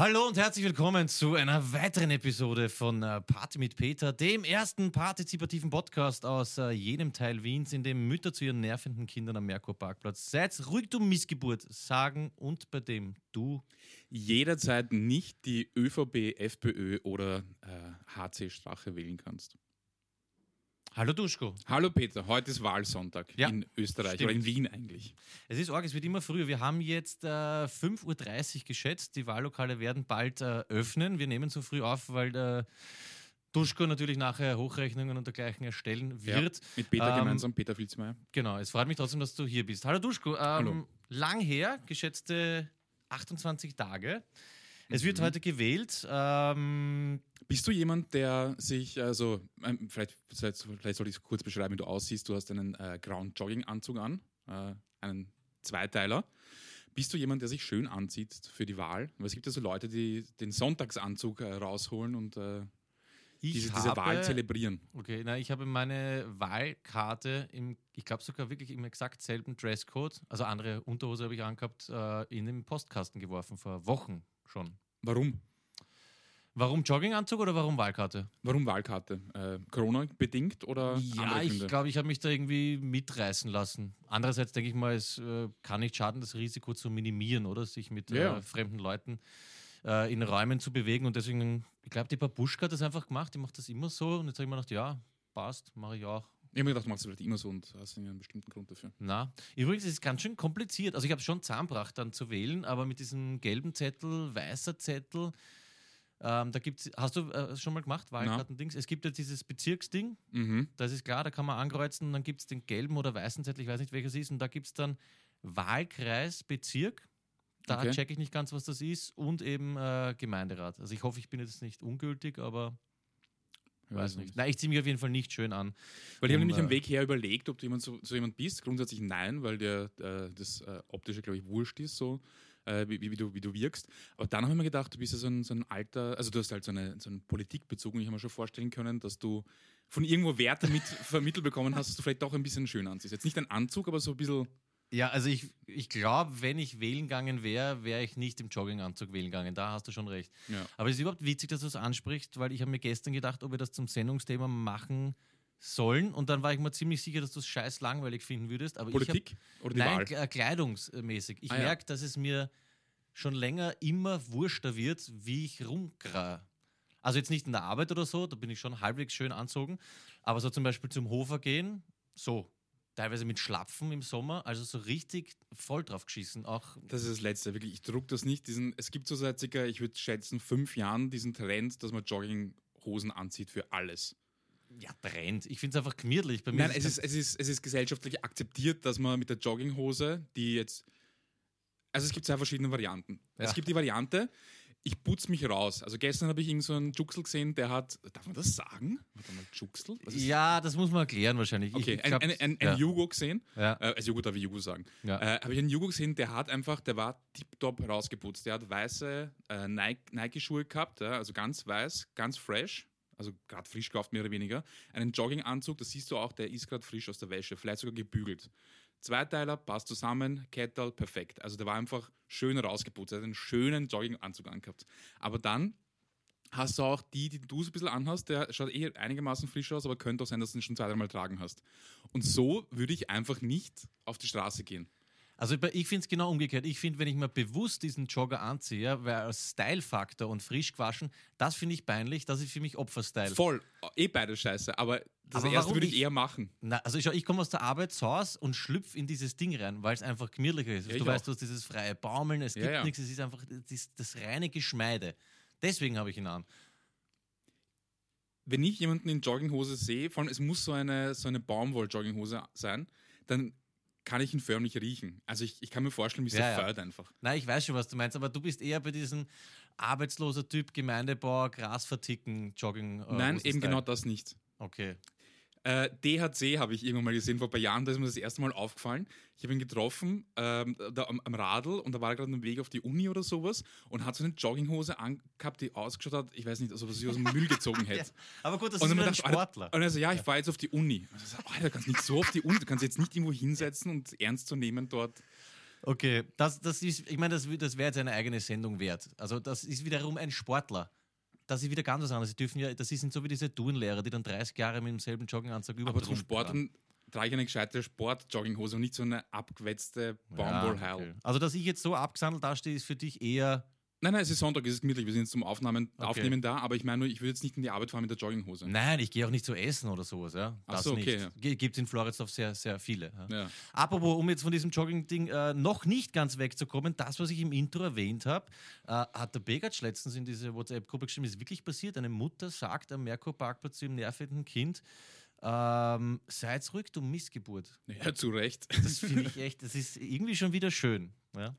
Hallo und herzlich willkommen zu einer weiteren Episode von äh, Party mit Peter, dem ersten partizipativen Podcast aus äh, jedem Teil Wiens, in dem Mütter zu ihren nervenden Kindern am Merkur-Parkplatz Seid ruhig, du Missgeburt sagen und bei dem du jederzeit nicht die ÖVP, FPÖ oder äh, HC Strache wählen kannst. Hallo Duschko. Hallo Peter, heute ist Wahlsonntag Ja, in Österreich stimmt. oder in Wien eigentlich. Es ist arg, es wird immer früher. Wir haben jetzt äh, 5.30 Uhr geschätzt. Die Wahllokale werden bald äh, öffnen. Wir nehmen so früh auf, weil äh, Duschko natürlich nachher Hochrechnungen und dergleichen erstellen wird. Ja, mit Peter Ähm, gemeinsam, Peter Filzmeier. Genau, es freut mich trotzdem, dass du hier bist. Hallo Duschko, ähm, Hallo. lang her, geschätzte 28 Tage. Es Mhm. wird heute gewählt. Ähm, Bist du jemand, der sich, also ähm, vielleicht, vielleicht vielleicht soll ich es kurz beschreiben, wie du aussiehst. Du hast einen äh, grauen Jogginganzug an, äh, einen Zweiteiler. Bist du jemand, der sich schön anzieht für die Wahl? Weil es gibt ja so Leute, die den Sonntagsanzug äh, rausholen und äh, diese, habe, diese Wahl zelebrieren. Okay, na, ich habe meine Wahlkarte im, ich glaube sogar wirklich im exakt selben Dresscode, also andere Unterhose habe ich angehabt, äh, in den Postkasten geworfen, vor Wochen schon. Warum? Warum Jogginganzug oder warum Wahlkarte? Warum Wahlkarte? Äh, Corona bedingt oder Ja, ich glaube, ich habe mich da irgendwie mitreißen lassen. Andererseits denke ich mal, es äh, kann nicht schaden, das Risiko zu minimieren, oder? Sich mit Ja. äh, fremden Leuten äh, in Räumen zu bewegen. Und deswegen, ich glaube, die Babuschka hat das einfach gemacht. Die macht das immer so. Und jetzt habe ich mir gedacht, ja, passt, mache ich auch. Ich habe mir gedacht, du machst vielleicht immer so und hast einen bestimmten Grund dafür. Na, übrigens ist es ganz schön kompliziert. Also ich habe schon zusammengebracht dann zu wählen, aber mit diesem gelben Zettel, weißer Zettel, ähm, da gibt's, hast du äh, schon mal gemacht, Wahlkartendings? Es gibt ja dieses Bezirksding, Mhm. das ist klar, da kann man ankreuzen dann gibt es den gelben oder weißen Zettel, ich weiß nicht welches ist, und da gibt es dann Wahlkreis, Bezirk. Da Okay. checke ich nicht ganz, was das ist, und eben äh, Gemeinderat. Also ich hoffe, ich bin jetzt nicht ungültig, aber Ich weiß nicht. Nein, ich ziehe mich auf jeden Fall nicht schön an. Weil ich habe nämlich am äh, Weg her überlegt, ob du jemand so, so jemand bist. Grundsätzlich nein, weil dir äh, das äh, optische, glaube ich, wurscht ist, so äh, wie, wie, du, wie du wirkst. Aber dann habe ich mir gedacht, du bist ja so ein, so ein alter, also du hast halt so, eine, so einen Politikbezug und ich habe mir schon vorstellen können, dass du von irgendwo Werte mit vermittelt bekommen hast, dass du vielleicht doch ein bisschen schön anziehst. Jetzt nicht ein Anzug, aber so ein bisschen. Ja, also ich, ich glaube, wenn ich wählen gegangen wäre, wäre ich nicht im Jogginganzug wählen gegangen. Da hast du schon recht. Ja. Aber es ist überhaupt witzig, dass du es ansprichst, weil ich habe mir gestern gedacht, ob wir das zum Sendungsthema machen sollen. Und dann war ich mir ziemlich sicher, dass du es scheiß langweilig finden würdest. Aber Politik ich oder die hab, Nein, Wahl? Äh, kleidungsmäßig. Ich Ah, ja. merke, dass es mir schon länger immer wurschter wird, wie ich rumgra. Also jetzt nicht in der Arbeit oder so, da bin ich schon halbwegs schön anzogen. Aber so zum Beispiel zum Hofer gehen, so. Teilweise mit Schlapfen im Sommer, also so richtig voll drauf geschissen. Auch Das ist das Letzte, wirklich. Ich druck das nicht. Diesen, es gibt so seit circa, ich würde schätzen, fünf Jahren diesen Trend, dass man Jogginghosen anzieht für alles. ja, Trend. Ich finde es einfach gemütlich. Bei mir Nein, es ist, es, ist, es ist gesellschaftlich akzeptiert, dass man mit der Jogginghose, die jetzt. Also es gibt zwei verschiedene Varianten. Ja. Es gibt die Variante, ich putze mich raus. Also gestern habe ich irgend so einen Juxel gesehen, der hat. Darf man das sagen? Warte mal, Juxel? Ja, das muss man erklären wahrscheinlich. Ich- Okay, ich ein, glaub, ein, ein, ein ja. Jugo gesehen. Ja. Äh, als Jugo darf ich Jugo sagen. Ja. Äh, Habe ich einen Jugo gesehen, der hat einfach, der war tiptop rausgeputzt. Der hat weiße äh, Nike- Nike-Schuhe gehabt, also ganz weiß, ganz fresh. Also gerade frisch gekauft, mehr oder weniger. Einen Jogginganzug, das siehst du auch, der ist gerade frisch aus der Wäsche, vielleicht sogar gebügelt. Zweiteiler, passt zusammen, Kettel, perfekt. Also der war einfach schön rausgeputzt, er hat einen schönen Jogginganzug angehabt. Aber dann hast du auch die, die du so ein bisschen anhast, der schaut eh einigermaßen frisch aus, aber könnte auch sein, dass du ihn schon zwei, dreimal tragen hast. Und so würde ich einfach nicht auf die Straße gehen. Also ich finde es genau umgekehrt. Ich finde, wenn ich mir bewusst diesen Jogger anziehe, weil als Style-Faktor und frisch gewaschen, das finde ich peinlich, das ist für mich Opferstyle. Voll, eh beide scheiße, aber das Aber erste würde ich nicht? eher machen. Na, also ich, ich komme aus der Arbeit zu Hause und schlüpfe in dieses Ding rein, weil es einfach gemütlicher ist. Ja, du ich weißt, auch. du hast dieses freie Baumeln, es Ja, gibt ja. nichts, es ist einfach das, das reine Geschmeide. Deswegen habe ich ihn an. Wenn ich jemanden in Jogginghose sehe, vor allem es muss so eine, so eine Baumwoll-Jogginghose sein, dann kann ich ihn förmlich riechen. Also ich, ich kann mir vorstellen, wie es Ja, ja. einfach. Nein, ich weiß schon, was du meinst, aber du bist eher bei diesem arbeitsloser Typ, Gemeindebau, Gras verticken, Jogging. äh, Nein, eben genau das nicht. Okay. Äh, DHC habe ich irgendwann mal gesehen vor ein paar Jahren, da ist mir das erste Mal aufgefallen. Ich habe ihn getroffen ähm, da am, am Radl und da war er gerade auf dem Weg auf die Uni oder sowas und hat so eine Jogginghose angehabt, die ausgeschaut hat, ich weiß nicht, also was ich aus dem Müll gezogen hätte. Ja, aber gut, das Und ist ein Alter- Sportler. Und er so, ja, ich fahre jetzt auf die Uni. Und ich so, Alter, du kannst nicht so auf die Uni, du kannst jetzt nicht irgendwo hinsetzen und ernst zu nehmen dort. Okay, das, das ist, ich meine, das, das wäre jetzt eine eigene Sendung wert. Also, das ist wiederum ein Sportler. Das ist wieder ganz was anderes. Sie dürfen ja, das sind so wie diese Turnlehrer, die dann 30 Jahre mit demselben Jogginganzug überhaupt Aber zum Sporten trage ich eine gescheite Sport-Jogginghose und nicht so eine abgewetzte Baumwollheil. Ja, okay. Also, dass ich jetzt so abgesandelt dastehe, ist für dich eher Nein, nein, es ist Sonntag, es ist gemütlich. Wir sind jetzt zum Aufnahmen, okay. Aufnehmen da, aber ich meine nur, ich würde jetzt nicht in die Arbeit fahren mit der Jogginghose. Nein, ich gehe auch nicht zu essen oder sowas. Ja. Ach so, okay. Ja. Gibt es in Floridsdorf sehr, sehr viele. Ja. Ja. Apropos, um jetzt von diesem Jogging-Ding äh, noch nicht ganz wegzukommen, das, was ich im Intro erwähnt habe, äh, hat der Begatsch letztens in diese WhatsApp-Gruppe geschrieben, ist wirklich passiert. Eine Mutter sagt am Merkur-Parkplatz zu ihrem nervenden Kind, ähm, seid ruhig, du Missgeburt. Ja, zu Recht. Das finde ich echt, das ist irgendwie schon wieder schön. Ja.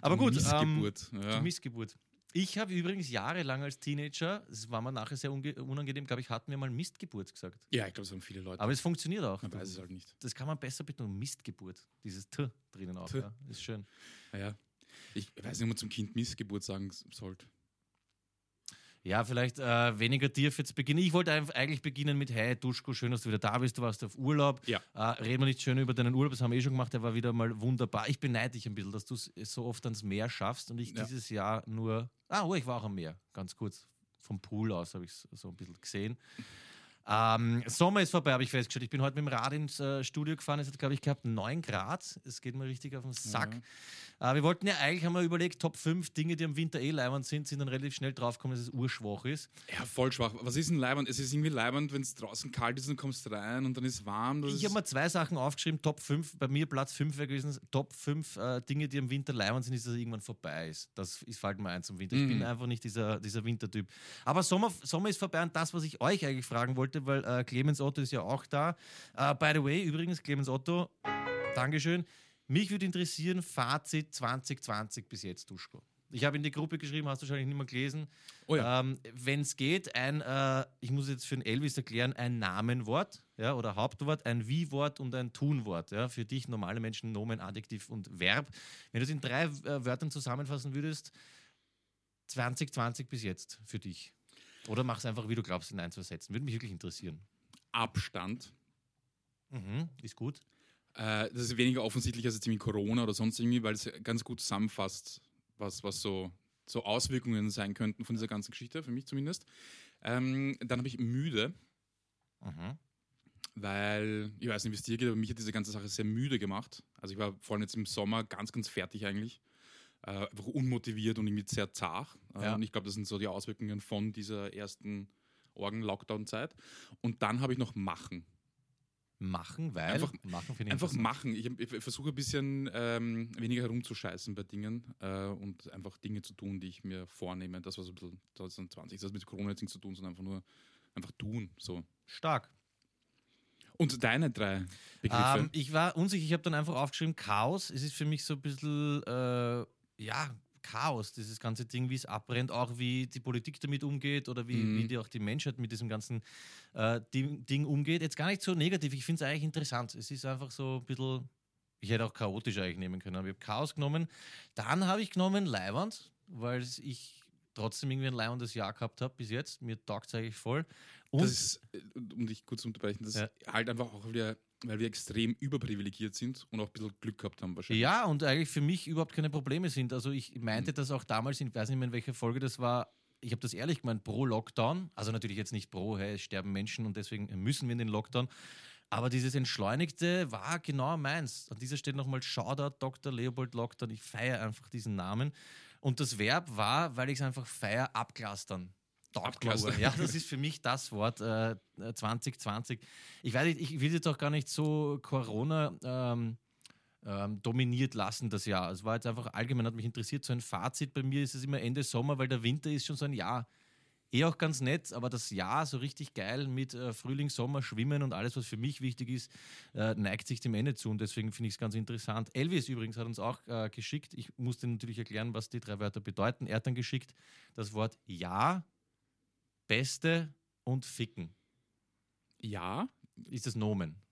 Aber die gut. Missgeburt. Ähm, ja. Die Missgeburt. Ich habe übrigens jahrelang als Teenager, das war mir nachher sehr unangenehm, glaube ich, hatten wir mal Mistgeburt gesagt. Ja, ich glaube, das haben viele Leute. Aber es funktioniert auch. Man weiß es halt nicht. Das kann man besser betonen. Mistgeburt. Dieses T drinnen auch. Ja. Ist schön. Naja. Ich weiß nicht, ob man zum Kind Missgeburt sagen sollte. Ja, vielleicht äh, weniger tief jetzt beginnen. Ich wollte eigentlich beginnen mit Hey, Duschko, schön, dass du wieder da bist. Du warst auf Urlaub. Ja. Äh, reden wir nicht schön über deinen Urlaub, das haben wir eh schon gemacht. Der war wieder mal wunderbar. Ich beneide dich ein bisschen, dass du es so oft ans Meer schaffst und ich ja. dieses Jahr nur. Ah, oh, ich war auch am Meer, ganz kurz. Vom Pool aus habe ich es so ein bisschen gesehen. Ähm, Sommer ist vorbei, habe ich festgestellt. Ich bin heute mit dem Rad ins äh, Studio gefahren. Es hat, glaube ich, gehabt 9 Grad. Es geht mir richtig auf den Sack. Mhm. Äh, wir wollten ja eigentlich, haben wir überlegt, Top 5 Dinge, die am Winter eh leibend sind, sind dann relativ schnell draufgekommen, dass es urschwach ist. Ja, voll schwach. Was ist denn leibend? Es ist irgendwie leibend, wenn es draußen kalt ist und kommst rein und dann ist warm. ich habe mir zwei Sachen aufgeschrieben. Top 5, bei mir Platz 5 wäre gewesen. Top 5 äh, Dinge, die am Winter leibend sind, ist, dass es irgendwann vorbei ist. Das ist, fällt mir ein zum Winter. Mhm. Ich bin mhm. einfach nicht dieser, dieser Wintertyp. Aber Sommer, Sommer ist vorbei und das, was ich euch eigentlich fragen wollte, weil äh, Clemens Otto ist ja auch da. Uh, by the way, übrigens, Clemens Otto, Dankeschön. Mich würde interessieren, Fazit 2020 bis jetzt, Duschko. Ich habe in die Gruppe geschrieben, hast du wahrscheinlich nicht mehr gelesen. Oh ja. ähm, Wenn es geht, ein, äh, ich muss jetzt für den Elvis erklären, ein Namenwort ja, oder Hauptwort, ein Wie-Wort und ein Tunwort. Ja, für dich normale Menschen Nomen, Adjektiv und Verb. Wenn du es in drei äh, Wörtern zusammenfassen würdest, 2020 bis jetzt für dich. Oder mach es einfach, wie du glaubst, in ein, zwei Sätzen. Würde mich wirklich interessieren. Abstand. Mhm, ist gut. Äh, das ist weniger offensichtlich als jetzt irgendwie Corona oder sonst irgendwie, weil es ganz gut zusammenfasst, was, was so, so Auswirkungen sein könnten von dieser ganzen Geschichte, für mich zumindest. Ähm, dann habe ich müde. Mhm. Weil, ich weiß nicht, wie es dir geht, aber mich hat diese ganze Sache sehr müde gemacht. Also ich war vor allem jetzt im Sommer ganz, ganz fertig eigentlich. Äh, einfach unmotiviert und irgendwie sehr zart. Äh, ja. Und ich glaube, das sind so die Auswirkungen von dieser ersten Orgen-Lockdown-Zeit. Und dann habe ich noch Machen. Machen, weil einfach machen, ich einfach machen. Ich, ich versuche ein bisschen ähm, weniger herumzuscheißen bei Dingen äh, und einfach Dinge zu tun, die ich mir vornehme. Das war so ein bisschen 2020. Das hat mit Corona jetzt nichts zu tun, sondern einfach nur einfach tun. So. Stark. Und deine drei Begriffe? Ähm, ich war unsicher, ich habe dann einfach aufgeschrieben, Chaos. Es ist für mich so ein bisschen, äh, ja, Chaos, dieses ganze Ding, wie es abbrennt, auch wie die Politik damit umgeht oder wie, mhm. wie die auch die Menschheit mit diesem ganzen äh, Ding umgeht. Jetzt gar nicht so negativ, ich finde es eigentlich interessant. Es ist einfach so ein bisschen, ich hätte auch chaotisch eigentlich nehmen können, aber ich habe Chaos genommen. Dann habe ich genommen Leiwand, weil ich trotzdem irgendwie ein leibendes Jahr gehabt habe bis jetzt. Mir taugt es eigentlich voll. Und das ist, äh, um dich kurz zu unterbrechen, das ja. ist halt einfach auch wieder weil wir extrem überprivilegiert sind und auch ein bisschen Glück gehabt haben wahrscheinlich. Ja, und eigentlich für mich überhaupt keine Probleme sind. Also ich meinte mhm. das auch damals, ich weiß nicht mehr in welcher Folge das war, ich habe das ehrlich gemeint, pro Lockdown, also natürlich jetzt nicht pro, hey, es sterben Menschen und deswegen müssen wir in den Lockdown, aber dieses Entschleunigte war genau meins. An dieser Stelle nochmal Shoutout Dr. Leopold Lockdown, ich feiere einfach diesen Namen. Und das Verb war, weil ich es einfach feiere, abklastern. Abklaster. Ja, das ist für mich das Wort äh, 2020. Ich weiß nicht, ich will jetzt auch gar nicht so Corona ähm, ähm, dominiert lassen, das Jahr. Es war jetzt einfach allgemein, hat mich interessiert. So ein Fazit bei mir ist es immer Ende Sommer, weil der Winter ist schon so ein Jahr. Eh auch ganz nett, aber das Jahr so richtig geil mit äh, Frühling, Sommer, Schwimmen und alles, was für mich wichtig ist, äh, neigt sich dem Ende zu und deswegen finde ich es ganz interessant. Elvis übrigens hat uns auch äh, geschickt. Ich musste natürlich erklären, was die drei Wörter bedeuten. Er hat dann geschickt das Wort Ja Beste und Ficken. Ja. Ist das Nomen.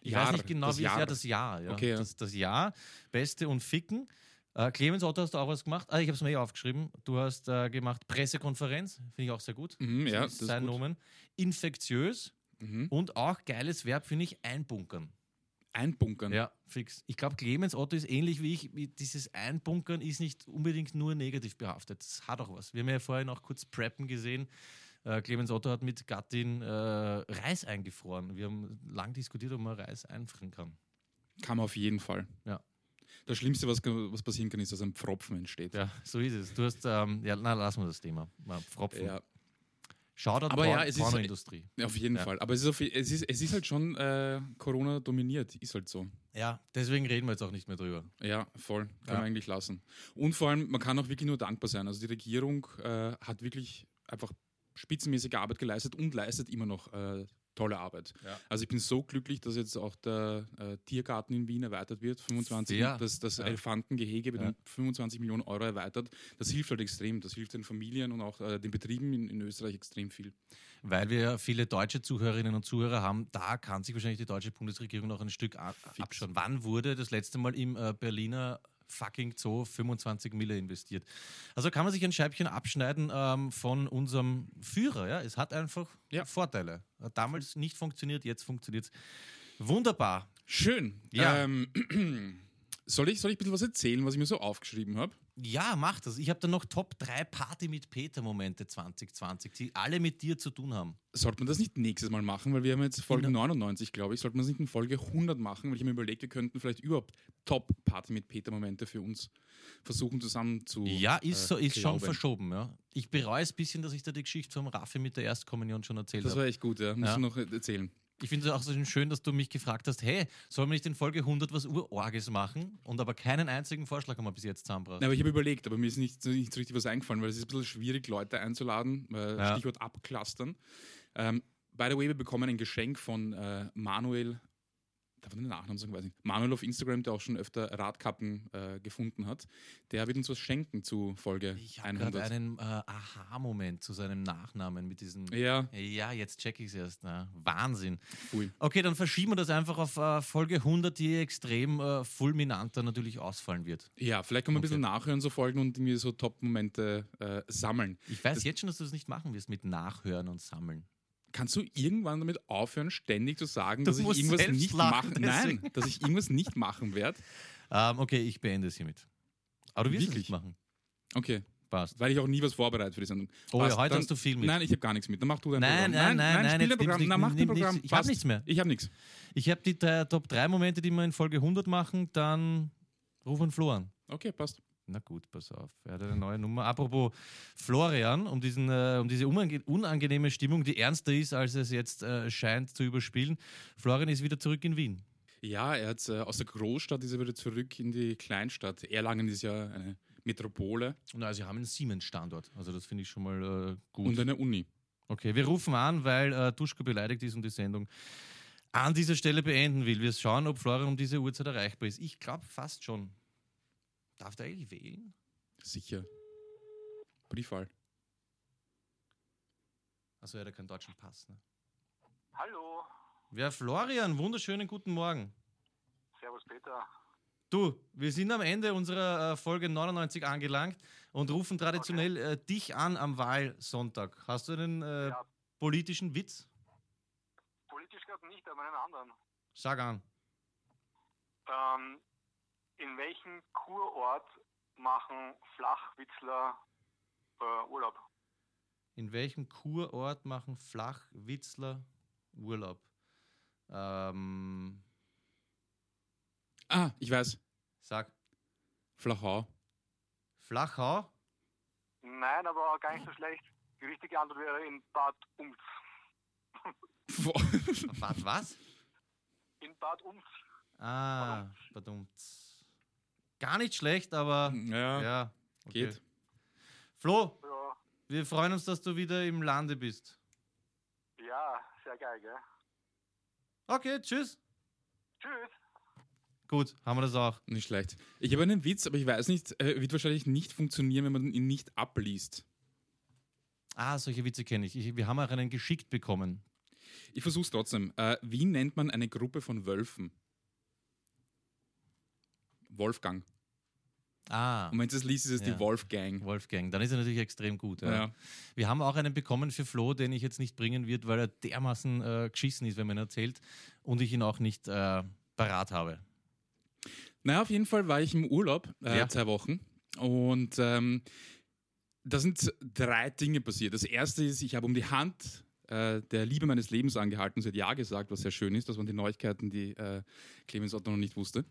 Ich Jahr, weiß nicht genau, wie Jahr. es ja das Jahr. Ja. Okay, ja. Das, das Jahr, Beste und Ficken. Äh, Clemens Otto hast du auch was gemacht. Ah, ich habe es mir eh aufgeschrieben. Du hast äh, gemacht Pressekonferenz, finde ich auch sehr gut. Mhm, ja, das ist sein Nomen. Infektiös mhm. und auch geiles Verb, finde ich, einbunkern. Einbunkern. Ja, fix. Ich glaube, Clemens Otto ist ähnlich wie ich. Dieses Einbunkern ist nicht unbedingt nur negativ behaftet. Das hat auch was. Wir haben ja vorhin auch kurz Preppen gesehen. Äh, Clemens Otto hat mit Gattin äh, Reis eingefroren. Wir haben lang diskutiert, ob man Reis einfrieren kann. Kann man auf jeden Fall. Ja. Das Schlimmste, was, was passieren kann, ist, dass ein Pfropfen entsteht. Ja, so ist es. Du hast, ähm, ja, na, lassen wir das Thema. Mal Pfropfen. Ja, Shoutout Aber Porn, ja, es ist- Pornoindustrie. auf jeden Ja. Fall. Aber es ist, auf, es ist, es ist halt schon äh, Corona dominiert. Ist halt so. Ja, deswegen reden wir jetzt auch nicht mehr drüber. Ja, voll. Kann Ja. man eigentlich lassen. Und vor allem, man kann auch wirklich nur dankbar sein. Also die Regierung äh, hat wirklich einfach spitzenmäßige Arbeit geleistet und leistet immer noch äh, tolle Arbeit. Ja. Also ich bin so glücklich, dass jetzt auch der äh, Tiergarten in Wien erweitert wird. 25, Ja. das, das Ja. Elefantengehege wird um 25 Millionen Euro erweitert. Das hilft halt extrem. Das hilft den Familien und auch äh, den Betrieben in, in Österreich extrem viel. Weil wir viele deutsche Zuhörerinnen und Zuhörer haben, da kann sich wahrscheinlich die deutsche Bundesregierung noch ein Stück abschauen. Wann wurde das letzte Mal im äh, Berliner fucking Zoo 25 Mille investiert? Also kann man sich ein Scheibchen abschneiden ähm, von unserem Führer. Ja? Es hat einfach Ja. Vorteile. Hat damals nicht funktioniert, jetzt funktioniert es. Wunderbar. Schön. Ja. Ähm, soll, ich, soll ich ein bisschen was erzählen, was ich mir so aufgeschrieben habe? Ja, mach das. Ich habe da noch Top 3 Party mit Peter-Momente 2020, die alle mit dir zu tun haben. Sollte man das nicht nächstes Mal machen, weil wir haben jetzt Folge In 99, glaube ich. Sollte man das nicht in Folge 100 machen, weil ich mir überlegt, wir könnten vielleicht überhaupt Top-Party mit Peter-Momente für uns versuchen zusammen zu. Ja, ist, äh, so, ist schon verschoben. Ja. Ich bereue es ein bisschen, dass ich da die Geschichte vom Raffi mit der Erstkommunion schon erzählt Das habe. war echt gut, ja. Musst Ja. noch erzählen. Ich finde es auch so schön, dass du mich gefragt hast, hey, sollen wir nicht in Folge 100 was Urorges machen? Und aber keinen einzigen Vorschlag haben wir bis jetzt zusammengebracht. Nein, aber ich habe überlegt, aber mir ist nicht, nicht so richtig was eingefallen, weil es ist ein bisschen schwierig, Leute einzuladen. Äh, Ja. Stichwort abclustern. Ähm, by the way, wir bekommen ein Geschenk von äh, Manuel. Darf man den Nachnamen sagen? Weiß nicht. Manuel auf Instagram, der auch schon öfter Radkappen äh, gefunden hat. Der wird uns was schenken zu Folge Ich habe gerade 100. einen äh, Aha-Moment zu seinem Nachnamen mit diesem. Ja, Ja, jetzt check ich es erst. Na, Wahnsinn. cool. Okay, dann verschieben wir das einfach auf äh, Folge 100, die extrem äh, fulminanter natürlich ausfallen wird. Ja, vielleicht können wir ein Okay. bisschen nachhören, so Folgen und irgendwie so Top-Momente äh, sammeln. Ich weiß Das- jetzt schon, dass du das nicht machen wirst mit Nachhören und Sammeln. Kannst du irgendwann damit aufhören, ständig zu sagen, Du dass ich irgendwas nicht machen Nein, dass ich irgendwas nicht machen werde? Ähm, okay, ich beende es hiermit. Aber du wirst es Wirklich? nicht machen. Okay, Passt. weil ich auch nie was vorbereite für die Sendung. Oh, Passt, ja, heute dann- hast du viel mit. Nein, ich habe gar nichts mit. Dann mach du dein Nein, Programm. nein, nein, nein, spiel jetzt dein Programm. nicht- mach dein Programm. nichts. Ich hab Passt. nichts mehr. Ich habe nichts. Ich habe die drei Top 3 Momente, die wir in Folge 100 machen, dann ruf an Flo an. Okay, passt. Na gut, pass auf. Er hat eine neue Nummer. Apropos Florian, um, diesen, äh, um diese unange unangenehme Stimmung, die ernster ist, als es jetzt äh, scheint zu überspielen. Florian ist wieder zurück in Wien. Ja, er hat äh, aus der Großstadt ist er wieder zurück in die Kleinstadt. Erlangen ist ja eine Metropole Na, sie haben einen Siemens-Standort. Also das finde ich schon mal äh, gut. und eine Uni. Okay, wir rufen an, weil äh, Duschko beleidigt ist und die Sendung an dieser Stelle beenden will. Wir schauen, ob Florian um diese Uhrzeit erreichbar ist. Ich glaube fast schon. Darf der eigentlich wählen? Sicher. Briefwahl. Also er hat ja keinen deutschen Pass. Ne? Hallo, Ja, Florian, wunderschönen guten Morgen. Servus Peter. Du, wir sind am Ende unserer äh, Folge 99 angelangt und rufen traditionell äh, dich an am Wahlsonntag. Hast du einen äh, Ja. politischen Witz? Politisch gerade nicht, aber einen anderen. Sag an. Ähm, in welchem Kurort machen Flachwitzler äh, Urlaub? In welchem Kurort machen Flachwitzler Urlaub? Ähm, Ah, ich weiß. sag, Flachau. Flachau? Nein, aber gar nicht so schlecht. Die richtige Antwort wäre in Bad Umf. Bad was? In Bad Umf. Ah, verdammt. Gar nicht schlecht, aber ja, ja. okay. geht. Flo, Ja, wir freuen uns, dass du wieder im Lande bist. ja, sehr geil, gell? Okay, tschüss. Tschüss. Gut, haben wir das auch. Nicht schlecht. Ich habe einen Witz, aber ich weiß nicht, äh, wird wahrscheinlich nicht funktionieren, wenn man ihn nicht abliest. Ah, solche Witze kenne ich. ich. Wir haben auch einen geschickt bekommen. Ich versuche es trotzdem. Äh, wie nennt man eine Gruppe von Wölfen? Wolfgang. Ah, Und wenn es das liest, ist es Ja. die Wolfgang. Wolfgang. Dann ist er natürlich extrem gut. Ja. Ja. Wir haben auch einen bekommen für Flo, den ich jetzt nicht bringen wird, weil er dermaßen äh, geschissen ist, wenn man ihn erzählt. Und ich ihn auch nicht äh, parat habe. Naja, auf jeden Fall war ich im Urlaub, äh, zwei Wochen. Und ähm, da sind drei Dinge passiert. Das erste ist, ich habe um die Hand äh, der Liebe meines Lebens angehalten, sie hat Ja gesagt, was sehr schön ist. Das waren die Neuigkeiten, die äh, Clemens Otto noch nicht wusste.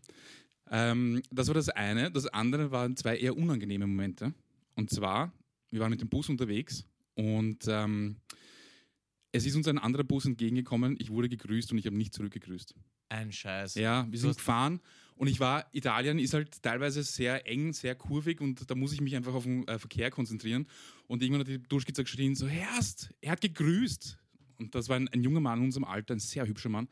Ähm, das war das eine. Das andere waren zwei eher unangenehme Momente. Und zwar, wir waren mit dem Bus unterwegs und ähm, es ist uns ein anderer Bus entgegengekommen. Ich wurde gegrüßt und ich habe nicht zurückgegrüßt. Ein Scheiß. Ja, wir sind gefahren und ich war, Italien ist halt teilweise sehr eng, sehr kurvig und da muss ich mich einfach auf den äh, Verkehr konzentrieren. Und irgendwann hat die Durchskizzer geschrien, so, Herrst, er hat gegrüßt. Und das war ein, ein junger Mann in unserem Alter, ein sehr hübscher Mann.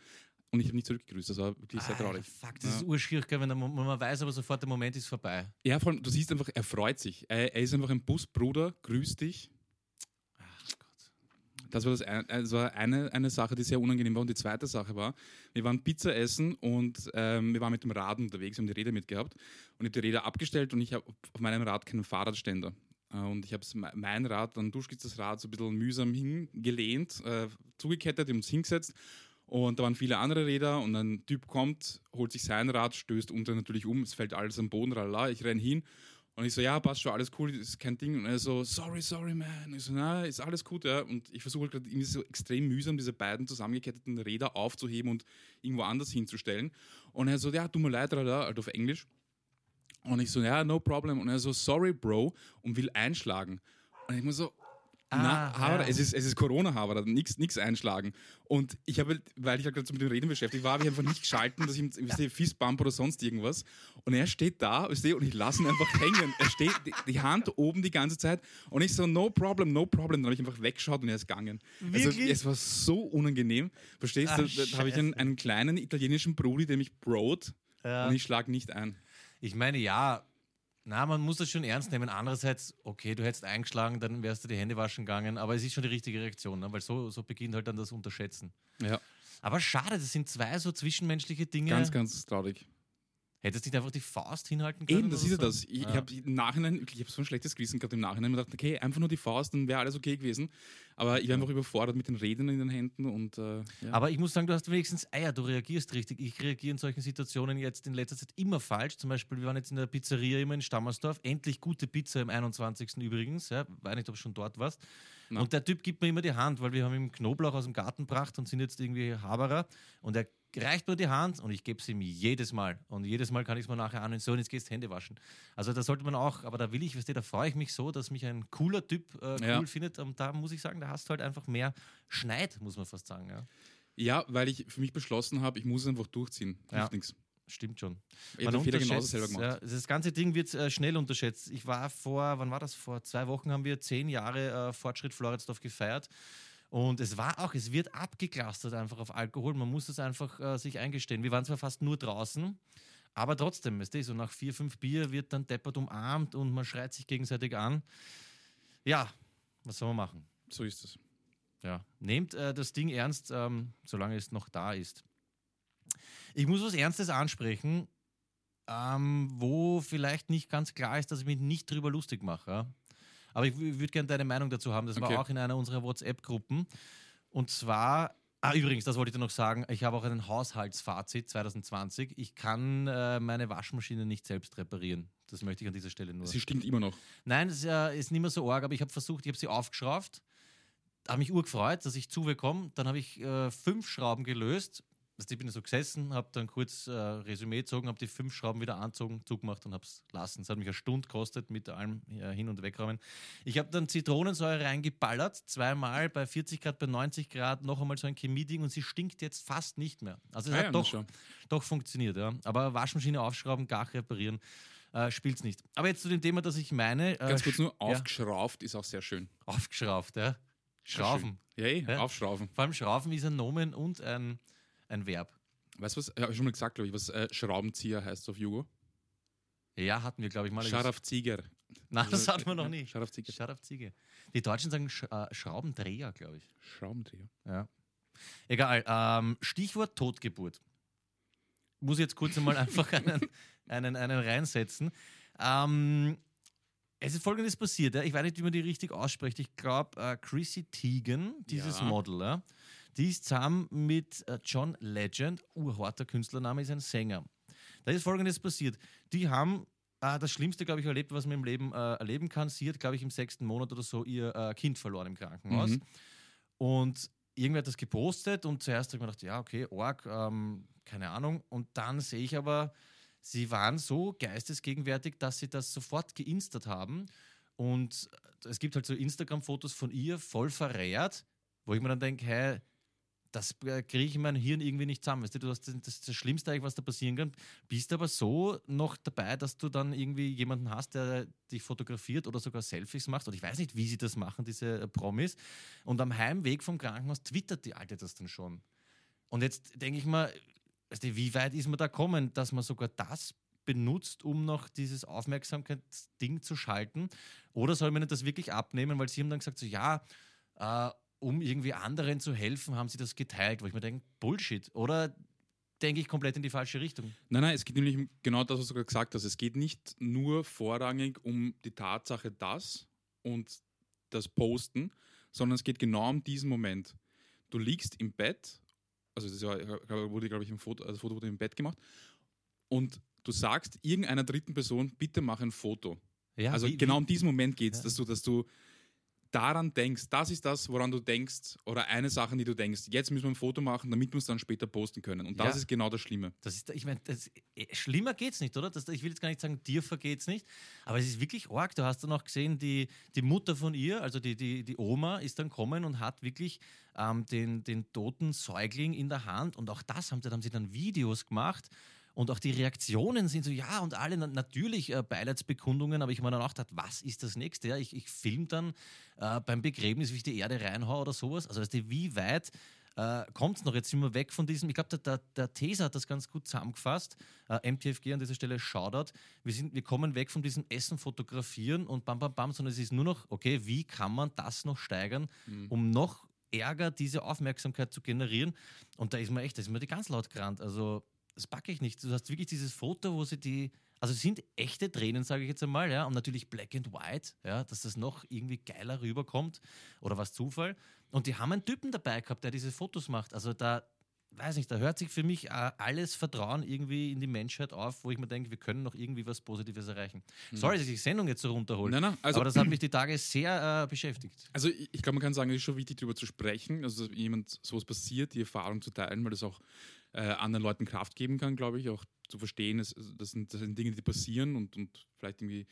Und ich habe nicht zurückgegrüßt, das war wirklich sehr Alter, traurig. Fuck, das Ja. ist urschwierig, gell, wenn, der, man weiß, aber sofort der Moment ist vorbei. Ja, vor allem, du siehst einfach, er freut sich. Er, er ist einfach ein Busbruder, grüß dich. Ach Gott. Das war, das ein, das war eine, eine Sache, die sehr unangenehm war. Und die zweite Sache war, wir waren Pizza essen und ähm, wir waren mit dem Rad unterwegs, haben die Räder mitgehabt. Und ich habe die Räder abgestellt und ich habe auf meinem Rad keinen Fahrradständer. Äh, Und ich habe mein Rad, dann Duschkitz das Rad so ein bisschen mühsam hingelehnt, äh, zugekettet, wir haben uns hingesetzt. Und da waren viele andere Räder und ein Typ kommt, holt sich sein Rad, stößt unter natürlich um, es fällt alles am Boden, ralala. Ich renn hin und ich so, ja, passt schon, alles cool, ist kein Ding. Und er so, sorry, sorry, man. Ich so, na, ist alles gut, ja. Und ich versuche halt gerade irgendwie so extrem mühsam, diese beiden zusammengeketteten Räder aufzuheben und irgendwo anders hinzustellen. Und er so, ja, tut mir leid, ralala, halt auf Englisch. Und ich so, ja, no problem. Und er so, sorry, Bro, und will einschlagen. Und ich muss so, na, Ah, Haber, ja. es ist, es ist Corona, Haber, nichts einschlagen. Und ich habe, weil ich halt gerade so mit dem Reden beschäftigt war, habe ich einfach nicht geschalten, dass ich ihm weißt du, Fistbump oder sonst irgendwas. Und er steht da, weißt du, und ich lasse ihn einfach hängen. Er steht die, die Hand oben die ganze Zeit und ich so, no problem, no problem. Dann habe ich einfach weggeschaut und er ist gegangen. Also, es war so unangenehm. Verstehst du? Da, da habe ich einen, einen kleinen italienischen Brudi, der mich brot Ja. und ich schlage nicht ein. Ich meine, ja, na, man muss das schon ernst nehmen. Andererseits, okay, du hättest eingeschlagen, dann wärst du die Hände waschen gegangen, aber es ist schon die richtige Reaktion, ne? weil so, so beginnt halt dann das Unterschätzen. Ja, Aber schade, das sind zwei so zwischenmenschliche Dinge. ganz, ganz traurig. Hättest du nicht einfach die Faust hinhalten können? Eben, das ist ja das. Ich, Ja. habe im Nachhinein, ich habe so ein schlechtes Gewissen gehabt im Nachhinein. Ich dachte, okay, einfach nur die Faust, dann wäre alles okay gewesen. Aber ich war einfach überfordert mit den Rädern in den Händen und äh, ja. Aber ich muss sagen, du hast wenigstens Eier, du reagierst richtig. Ich reagiere in solchen Situationen jetzt in letzter Zeit immer falsch. Zum Beispiel, wir waren jetzt in der Pizzeria immer in Stammersdorf. Endlich gute Pizza im 21. übrigens. Ja, weiß nicht, ob du schon dort warst. Na. Und der Typ gibt mir immer die Hand, weil wir haben ihm Knoblauch aus dem Garten gebracht und sind jetzt irgendwie Haberer. Und er reicht mir die Hand und ich gebe es ihm jedes Mal. Und jedes Mal kann ich es mir nachher an und so, und jetzt gehst du Hände waschen. Also da sollte man auch, aber da will ich, weißt du, da freue ich mich so, dass mich ein cooler Typ äh, cool Ja. findet. Und da muss ich sagen, da hast du halt einfach mehr Schneid, muss man fast sagen. Ja. ja, weil ich für mich beschlossen habe, ich muss es einfach durchziehen. Ja. Nichts. Stimmt schon. Ich Fehler genauso selber gemacht. Ja, das ganze Ding wird äh, schnell unterschätzt. Ich war vor, wann war das? Vor zwei Wochen haben wir zehn Jahre äh, Fortschritt Floridsdorf gefeiert. Und es war auch, es wird abgeklastert einfach auf Alkohol. Man muss es einfach äh, sich eingestehen. Wir waren zwar fast nur draußen, aber trotzdem, weißt du, so nach vier, fünf Bier wird dann deppert umarmt und man schreit sich gegenseitig an. Ja, was soll man machen? So ist es. Ja, nehmt äh, das Ding ernst, ähm, solange es noch da ist. Ich muss was Ernstes ansprechen, ähm, wo vielleicht nicht ganz klar ist, dass ich mich nicht drüber lustig mache. Ja? Aber ich würde gerne deine Meinung dazu haben. Das Okay. war auch in einer unserer WhatsApp-Gruppen. Und zwar, ah, übrigens, das wollte ich dir noch sagen, ich habe auch ein Haushaltsfazit 2020. Ich kann äh, meine Waschmaschine nicht selbst reparieren. Das möchte ich an dieser Stelle nur. Sie stinkt immer noch. Nein, es ist, äh, ist nicht mehr so arg, aber ich habe versucht, ich habe sie aufgeschraubt, habe mich urgefreut, dass ich zubekomme. Dann habe ich äh, fünf Schrauben gelöst. Also ich bin so gesessen, habe dann kurz äh, Resümee gezogen, habe die fünf Schrauben wieder anzogen, zugemacht und habe es lassen. Es hat mich eine Stunde gekostet mit allem äh, hin- und wegräumen. Ich habe dann Zitronensäure reingeballert, zweimal bei 40 Grad, bei 90 Grad, noch einmal so ein Chemieding und sie stinkt jetzt fast nicht mehr. Also es Ah hat ja, doch, doch funktioniert, ja. Aber Waschmaschine aufschrauben, gar reparieren, äh, spielt es nicht. Aber jetzt zu dem Thema, das ich meine. Äh, Ganz kurz nur, ja. aufgeschraubt ist auch sehr schön. Aufgeschraubt, ja. Schrauben. Ja, eh, Ja. aufschrauben. Vor allem Schrauben ist ein Nomen und ein, ein Verb. Weißt du was? Habe ich schon mal gesagt, glaube ich, was äh, Schraubenzieher heißt auf Jugo? Ja, hatten wir, glaube ich, mal. Scharafzieger. Nein, das Also, hatten wir noch ja, nicht. Scharafzieher. Scharafziege. Die Deutschen sagen Sch äh, Schraubendreher, glaube ich. Schraubendreher. Ja. Egal. Ähm, Stichwort Totgeburt. Muss jetzt kurz einmal einfach einen, einen, einen reinsetzen. Ähm, Es ist folgendes passiert, ja. ich weiß nicht, wie man die richtig ausspricht. Ich glaube, äh, Chrissy Teigen, dieses Ja. Model, ja, die ist zusammen mit äh, John Legend, urharter Künstlername, ist ein Sänger. Da ist folgendes passiert. Die haben äh, das Schlimmste, glaube ich, erlebt, was man im Leben äh, erleben kann. Sie hat, glaube ich, im sechsten Monat oder so ihr äh, Kind verloren im Krankenhaus. Mhm. Und irgendwer hat das gepostet und zuerst habe ich mir gedacht, ja, okay, Org, ähm, keine Ahnung. Und dann sehe ich aber, sie waren so geistesgegenwärtig, dass sie das sofort geinstert haben. Und es gibt halt so Instagram-Fotos von ihr voll verrährt, wo ich mir dann denke, hey, das äh, kriege ich in mein Hirn irgendwie nicht zusammen. Weißt du, du hast das, das, das Schlimmste eigentlich, was da passieren kann. Bist aber so noch dabei, dass du dann irgendwie jemanden hast, der dich fotografiert oder sogar Selfies macht. Und ich weiß nicht, wie sie das machen, diese äh, Promis. Und am Heimweg vom Krankenhaus twittert die Alte das dann schon. Und jetzt denke ich mal, weißt du, wie weit ist man da kommen, dass man sogar das benutzt, um noch dieses Aufmerksamkeitsding zu schalten? Oder soll man das wirklich abnehmen? Weil sie haben dann gesagt, so ja, äh, um irgendwie anderen zu helfen, haben sie das geteilt, wo ich mir denke, Bullshit. Oder denke ich komplett in die falsche Richtung? Nein, nein, es geht nämlich um genau das, was du gerade gesagt hast. Es geht nicht nur vorrangig um die Tatsache, das und das Posten, sondern es geht genau um diesen Moment. Du liegst im Bett, also das wurde, glaube ich, im Foto, also das Foto wurde im Bett gemacht, und du sagst irgendeiner dritten Person, bitte mach ein Foto. Ja, also wie- genau wie- um diesen Moment geht es, Ja. dass du, dass du daran denkst, das ist das, woran du denkst, oder eine Sache, die du denkst, jetzt müssen wir ein Foto machen, damit wir es dann später posten können. Und das Ja. ist genau das Schlimme. Das ist, ich meine, eh, schlimmer geht's nicht, oder? Das, ich will jetzt gar nicht sagen, dir vergeht's nicht, aber es ist wirklich arg. Du hast dann auch gesehen, die, die Mutter von ihr, also die, die, die Oma, ist dann kommen und hat wirklich ähm, den, den toten Säugling in der Hand und auch das haben, da haben sie dann Videos gemacht. Und auch die Reaktionen sind so, ja, und alle na- natürlich äh, Beileidsbekundungen, aber ich mir dann auch gedacht, was ist das nächste? Ja, ich, ich film dann äh, beim Begräbnis, wie ich die Erde reinhaue oder sowas. Also, weißt du, wie weit äh, kommt es noch? Jetzt sind wir weg von diesem, ich glaube, der, der, der Teser hat das ganz gut zusammengefasst. Äh, MTFG an dieser Stelle Shoutout. Wir, sind, wir kommen weg von diesem Essen fotografieren und bam, bam, bam, sondern es ist nur noch, okay, wie kann man das noch steigern, um noch Ärger, diese Aufmerksamkeit zu generieren? Und da ist mir echt, da ist mir die ganz laut gerannt. Also, das packe ich nicht. Du hast wirklich dieses Foto, wo sie die, also es sind echte Tränen, sage ich jetzt einmal, ja, und natürlich black and white, ja, dass das noch irgendwie geiler rüberkommt oder was Zufall. Und die haben einen Typen dabei gehabt, der diese Fotos macht. Also da, weiß nicht, da hört sich für mich äh, alles Vertrauen irgendwie in die Menschheit auf, wo ich mir denke, wir können noch irgendwie was Positives erreichen. Sorry, dass ich die Sendung jetzt so runterhole. Nein, nein, also- aber das hat mich die Tage sehr äh, beschäftigt. Also ich, ich glaube, man kann sagen, es ist schon wichtig, darüber zu sprechen, also dass jemand sowas passiert, die Erfahrung zu teilen, weil das auch äh, anderen Leuten Kraft geben kann, glaube ich, auch zu verstehen, es, das, sind, das sind Dinge, die passieren und, und vielleicht irgendwie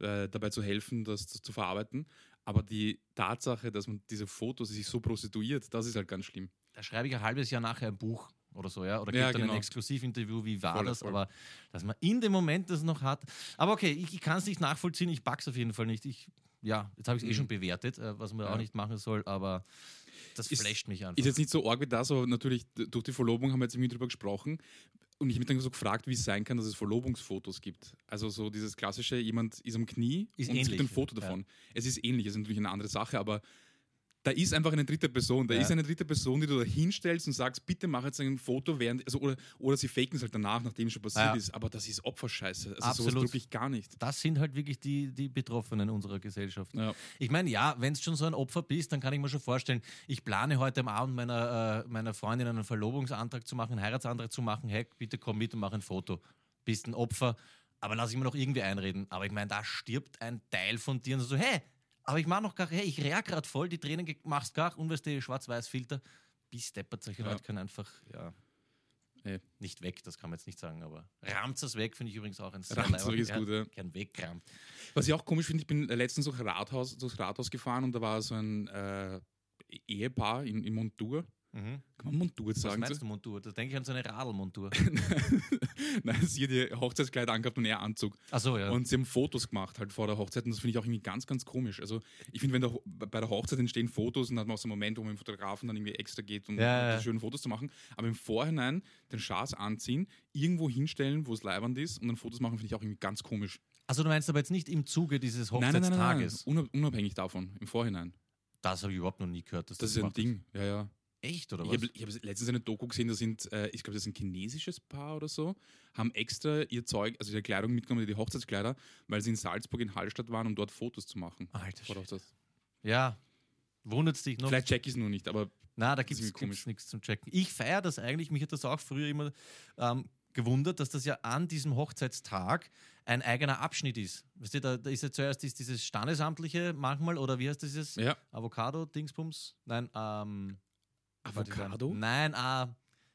äh, dabei zu helfen, das, das zu verarbeiten. Aber die Tatsache, dass man diese Fotos sich so prostituiert, das ist halt ganz schlimm. Da schreibe ich ein halbes Jahr nachher ein Buch oder so, ja, oder Ja, gibt dann genau. ein Exklusivinterview, wie war Voll, das, voll. aber dass man in dem Moment das noch hat. Aber okay, ich, ich kann es nicht nachvollziehen, ich pack's auf jeden Fall nicht. Ich, ja, jetzt habe ich es eh Mhm. schon bewertet, äh, was man Ja. auch nicht machen soll, aber das Ist- flasht mich einfach. Ist jetzt nicht so arg wie das, aber natürlich durch die Verlobung haben wir jetzt irgendwie drüber gesprochen. Und ich habe mich dann so gefragt, wie es sein kann, dass es Verlobungsfotos gibt. Also so dieses klassische, jemand ist am Knie Ist und es gibt ein ähnlich, Foto ja. davon. Es ist ähnlich, es ist natürlich eine andere Sache, aber da ist einfach eine dritte Person. Da Ja. ist eine dritte Person, die du da hinstellst und sagst, bitte mach jetzt ein Foto während, also oder, oder sie faken es halt danach, nachdem es schon passiert Ja. ist. Aber das ist Opferscheiße. Also Absolut. sowas drücke ich gar nicht. das sind halt wirklich die, die Betroffenen unserer Gesellschaft. Ja. Ich meine, ja, wenn es schon so ein Opfer bist, dann kann ich mir schon vorstellen, ich plane heute am Abend meiner, äh, meiner Freundin einen Verlobungsantrag zu machen, einen Heiratsantrag zu machen. Hey, bitte komm mit und mach ein Foto. Bist ein Opfer, aber lass ich mir noch irgendwie einreden. Aber ich meine, da stirbt ein Teil von dir und so, hey, aber ich mach noch gar, hey, ich reak gerade voll, die Tränen machst gar du, Schwarz-Weiß-Filter. Bis deppert solche Ja. Leute können einfach, ja. Ey. Nicht weg, das kann man jetzt nicht sagen, aber rammt es weg, finde ich übrigens auch ein sehr leiber- ist gut, ja. Gern weggerammt. Was ich auch komisch finde, ich bin letztens durch Rathaus, durchs Rathaus gefahren und da war so ein äh, Ehepaar in, in Montur. Mhm. Kann man Montur Was sagen? meinst du Montur? Da denke ich an so eine Radlmontur. Nein, sie hat ihr Hochzeitskleid angehabt und er Anzug. Achso, ja. Und sie haben Fotos gemacht halt vor der Hochzeit und das finde ich auch irgendwie ganz, ganz komisch. Also ich finde, wenn der, bei der Hochzeit entstehen Fotos und dann hat man auch so einen Moment, wo man dem Fotografen dann irgendwie extra geht, um Ja, ja, schönen Fotos zu machen. Aber im Vorhinein den Schatz anziehen, irgendwo hinstellen, wo es leibend ist und dann Fotos machen, finde ich auch irgendwie ganz komisch. also du meinst aber jetzt nicht im Zuge dieses Nein, nein, nein, nein, nein. Hochzeitstages? Unab- unabhängig davon, im Vorhinein. Das habe ich überhaupt noch nie gehört. Dass Das das, ist ein. Ding, ja, ja. Echt, oder Ich was? habe ich hab letztens eine Doku gesehen, da sind, äh, ich glaube, das ist ein chinesisches Paar oder so, haben extra ihr Zeug, also ihre Kleidung mitgenommen, die Hochzeitskleider, weil sie in Salzburg in Hallstatt waren, um dort Fotos zu machen. Alter Schwede. Ja. Wundert dich noch? Vielleicht check ich es nur nicht, aber Na, da gibt es nichts zum Checken. Ich feiere das eigentlich. Mich hat das auch früher immer ähm, gewundert, dass das ja an diesem Hochzeitstag ein eigener Abschnitt ist. Weißt du, da, da ist ja zuerst ist dieses Standesamtliche manchmal, oder wie heißt dieses? ja. Avocado-Dingsbums? Nein, ähm. Avocado? Nein, äh,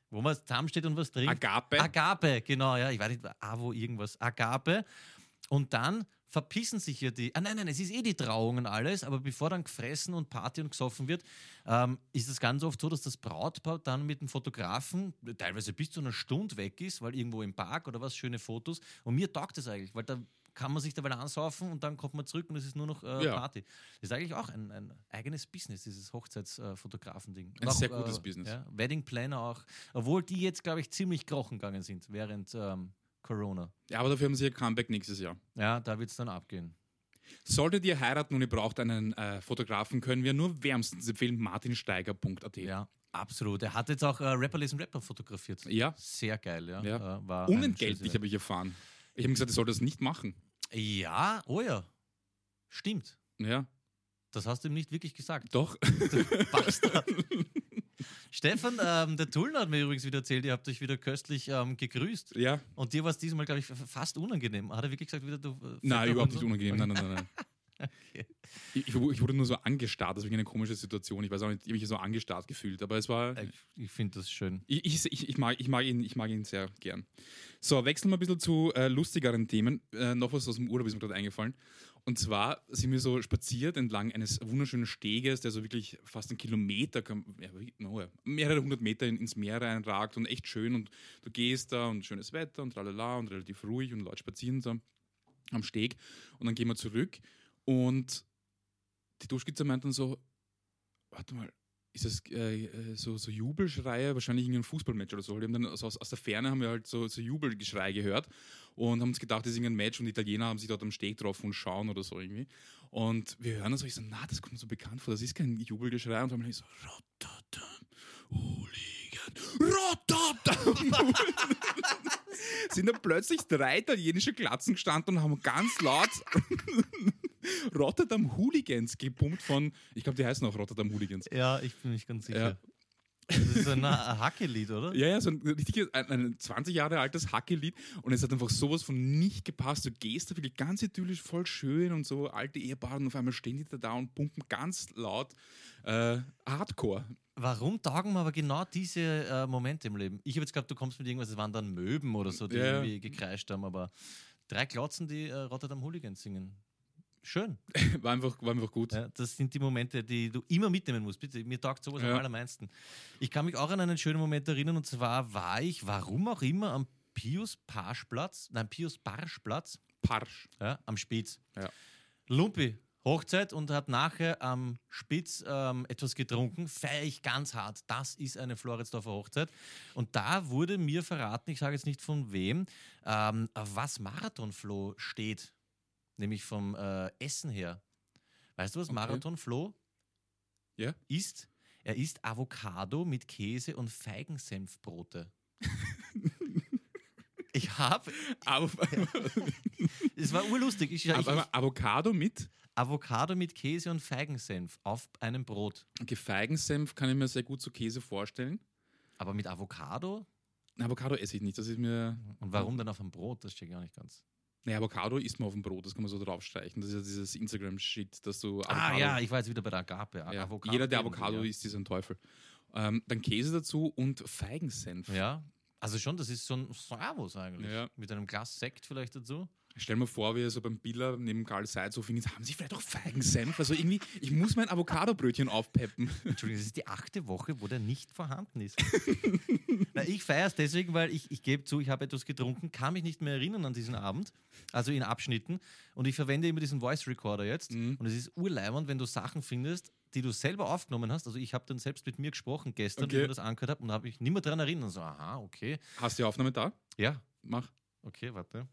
wo man zusammensteht und was trinkt. Agape? Agape, genau, ja. Ich weiß nicht, Avo irgendwas. Agape. Und dann verpissen sich ja die. Ah, nein, nein, es ist eh die Trauung und alles, aber bevor dann gefressen und Party und gesoffen wird, ähm, ist es ganz oft so, dass das Brautpaar dann mit dem Fotografen teilweise bis zu einer Stunde weg ist, weil irgendwo im Park oder was, schöne Fotos. Und mir taugt das eigentlich, weil da kann man sich dabei ansaufen und dann kommt man zurück und es ist nur noch äh, Ja. Party. Das ist eigentlich auch ein, ein eigenes Business, dieses Hochzeitsfotografending. Ein sehr gutes Business. Ja, Wedding Planner auch. Obwohl die jetzt, glaube ich, ziemlich krochen gegangen sind während ähm, Corona. ja, aber dafür haben sie ihr Comeback nächstes Jahr. Ja, da wird es dann abgehen. Solltet ihr heiraten und ihr braucht einen äh, Fotografen, können wir nur wärmstens empfehlen, martinsteiger.at. Ja, absolut. Er hat jetzt auch äh, Rapper lesen Rapper fotografiert. Ja. Sehr geil, ja. Ja. Äh, Unentgeltlich habe ich erfahren. Ich habe gesagt, ich soll das nicht machen. Ja, oh ja. Stimmt. Ja, Das hast du ihm nicht wirklich gesagt. doch. Bastard. Stefan, ähm, der Tullner hat mir übrigens wieder erzählt, ihr habt euch wieder köstlich ähm, gegrüßt. ja. Und dir war es diesmal, glaube ich, fast unangenehm. Hat er wirklich gesagt, wieder du. äh, Nein, überhaupt nicht unangenehm. Nein, nein, nein. nein. Okay. Ich, ich wu- ich wurde nur so angestarrt, deswegen eine komische Situation. Ich weiß auch nicht, ich habe mich so angestarrt gefühlt, aber es war. Ich, ich finde das schön. Ich, ich, mag, ich, mag ihn, ich mag ihn sehr gern. So, wechseln wir ein bisschen zu äh, lustigeren Themen. Äh, noch was aus dem Urlaub ist mir gerade eingefallen. Und zwar sind wir so spaziert entlang eines wunderschönen Steges, der so wirklich fast einen Kilometer, mehrere hundert Meter in, ins Meer reinragt und echt schön. Und du gehst da und schönes Wetter und tralala und relativ ruhig und Leute spazieren da am Steg. Und dann gehen wir zurück und die Duschkizze meint dann so, warte mal, ist das äh, äh, so, so Jubelschreie, wahrscheinlich irgendein Fußballmatch oder so. Die haben dann also aus, aus der Ferne haben wir halt so, so Jubelgeschrei gehört und haben uns gedacht, das ist irgendein Match und die Italiener haben sich dort am Steg getroffen und schauen oder so irgendwie. Und wir hören das so, ich so, na, das kommt mir so bekannt vor, das ist kein Jubelgeschrei. Und dann haben wir so, Rotterdam, Hooligan, Rotterdam. Sind dann plötzlich drei italienische Glatzen gestanden und haben ganz laut Rotterdam Hooligans gepumpt von, ich glaube, die heißen auch Rotterdam Hooligans. Ja, ich bin nicht ganz sicher. Ja. Das ist ein Hacke-Lied, oder? Ja, ja, so ein richtiges, ein, ein 20 Jahre altes Hackelied und es hat einfach sowas von nicht gepasst. Du gehst da wirklich ganz idyllisch, voll schön und so alte Ehepaare und auf einmal stehen die da, da und pumpen ganz laut äh, Hardcore. Warum taugen mir aber genau diese äh, Momente im Leben? Ich habe jetzt geglaubt, du kommst mit irgendwas, es waren dann Möben oder so, die Ja, ja. irgendwie gekreischt haben, aber drei Glotzen, die äh, Rotterdam Hooligans singen. Schön. War einfach, war einfach gut. Ja, das sind die Momente, die du immer mitnehmen musst. Bitte, mir taugt sowas Ja. am allermeisten. Ich kann mich auch an einen schönen Moment erinnern und zwar war ich, warum auch immer, am Pius Parschplatz, nein, Pius Barschplatz, Parsch. ja, am Spitz. Ja. Lumpi, Hochzeit und hat nachher am Spitz ähm, etwas getrunken. Feiere ich ganz hart. Das ist eine Floridsdorfer Hochzeit. Und da wurde mir verraten, ich sage jetzt nicht von wem, ähm, auf was Marathonfloh steht. Nämlich vom äh, Essen her. Weißt du, was Okay. Marathonfloh Ja? ist? Er isst Avocado mit Käse und Feigensenfbrote. ich habe, es war urlustig. Ich, ich, aber Avocado mit Avocado mit Käse und Feigensenf auf einem Brot. okay, Feigensenf kann ich mir sehr gut zu Käse vorstellen. Aber mit Avocado? Avocado esse ich nicht. Das ist mir. Und warum dann auf einem Brot? Das steht gar nicht ganz. Nee, Avocado isst man auf dem Brot, das kann man so draufstreichen. Das ist ja dieses Instagram-Shit, dass du Ah ja, ich war jetzt wieder bei der Agape. Ja, Avocado jeder, der Avocado isst, ist ein Teufel. Ähm, dann Käse dazu und Feigensenf. Ja, also schon, das ist so ein Servus eigentlich. Ja. Mit einem Glas Sekt vielleicht dazu. Stell mir vor, wie er so beim Biller neben Karl Seitz so findet, haben Sie vielleicht auch Feigensenf? Also irgendwie, ich muss mein Avocadobrötchen aufpeppen. Entschuldigung, das ist die achte Woche, wo der nicht vorhanden ist. Na, ich feiere es deswegen, weil ich, ich gebe zu, ich habe etwas getrunken, kann mich nicht mehr erinnern an diesen Abend, also in Abschnitten. Und ich verwende immer diesen Voice Recorder jetzt. Mhm. Und es ist urleimernd, wenn du Sachen findest, die du selber aufgenommen hast. Also ich habe dann selbst mit mir gesprochen gestern, wie Okay. ich mir das angehört habe und habe mich nicht mehr daran erinnert. So, aha, okay. Hast du die Aufnahme da? Ja, Mach. okay, warte.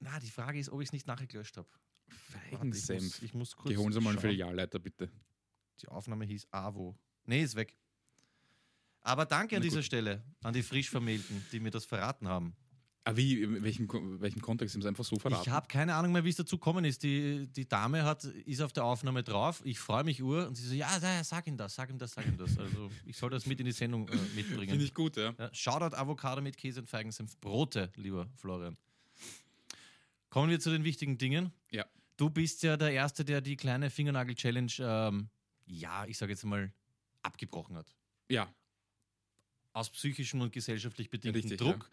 Na, die Frage ist, ob ich es nicht nachher gelöscht habe. Warte, Ich muss, Feigensenf. ich muss kurz Geh holen Sie mal einen schauen. Filialleiter, bitte. Die Aufnahme hieß AWO. Nee, ist weg. Aber danke an dieser Stelle an die Frischvermählten, die mir das verraten haben. Ah, wie, in welchem, welchem Kontext haben sie einfach so verraten? Ich habe keine Ahnung mehr, wie es dazu gekommen ist. Die, die Dame hat, ist auf der Aufnahme drauf. Ich freue mich ur und sie so, ja, ja, sag ihm das, sag ihm das, sag ihm das. Also ich soll das mit in die Sendung äh, mitbringen. Finde ich gut, ja. Ja, Shoutout Avocado mit Käse und Feigensenf. Brote, lieber Florian. Kommen wir zu den wichtigen Dingen. Ja. Du bist ja der Erste, der die kleine Fingernagel-Challenge, ähm, ja, ich sage jetzt mal, abgebrochen hat. Ja, Aus psychischem und gesellschaftlich bedingtem Richtig, Druck,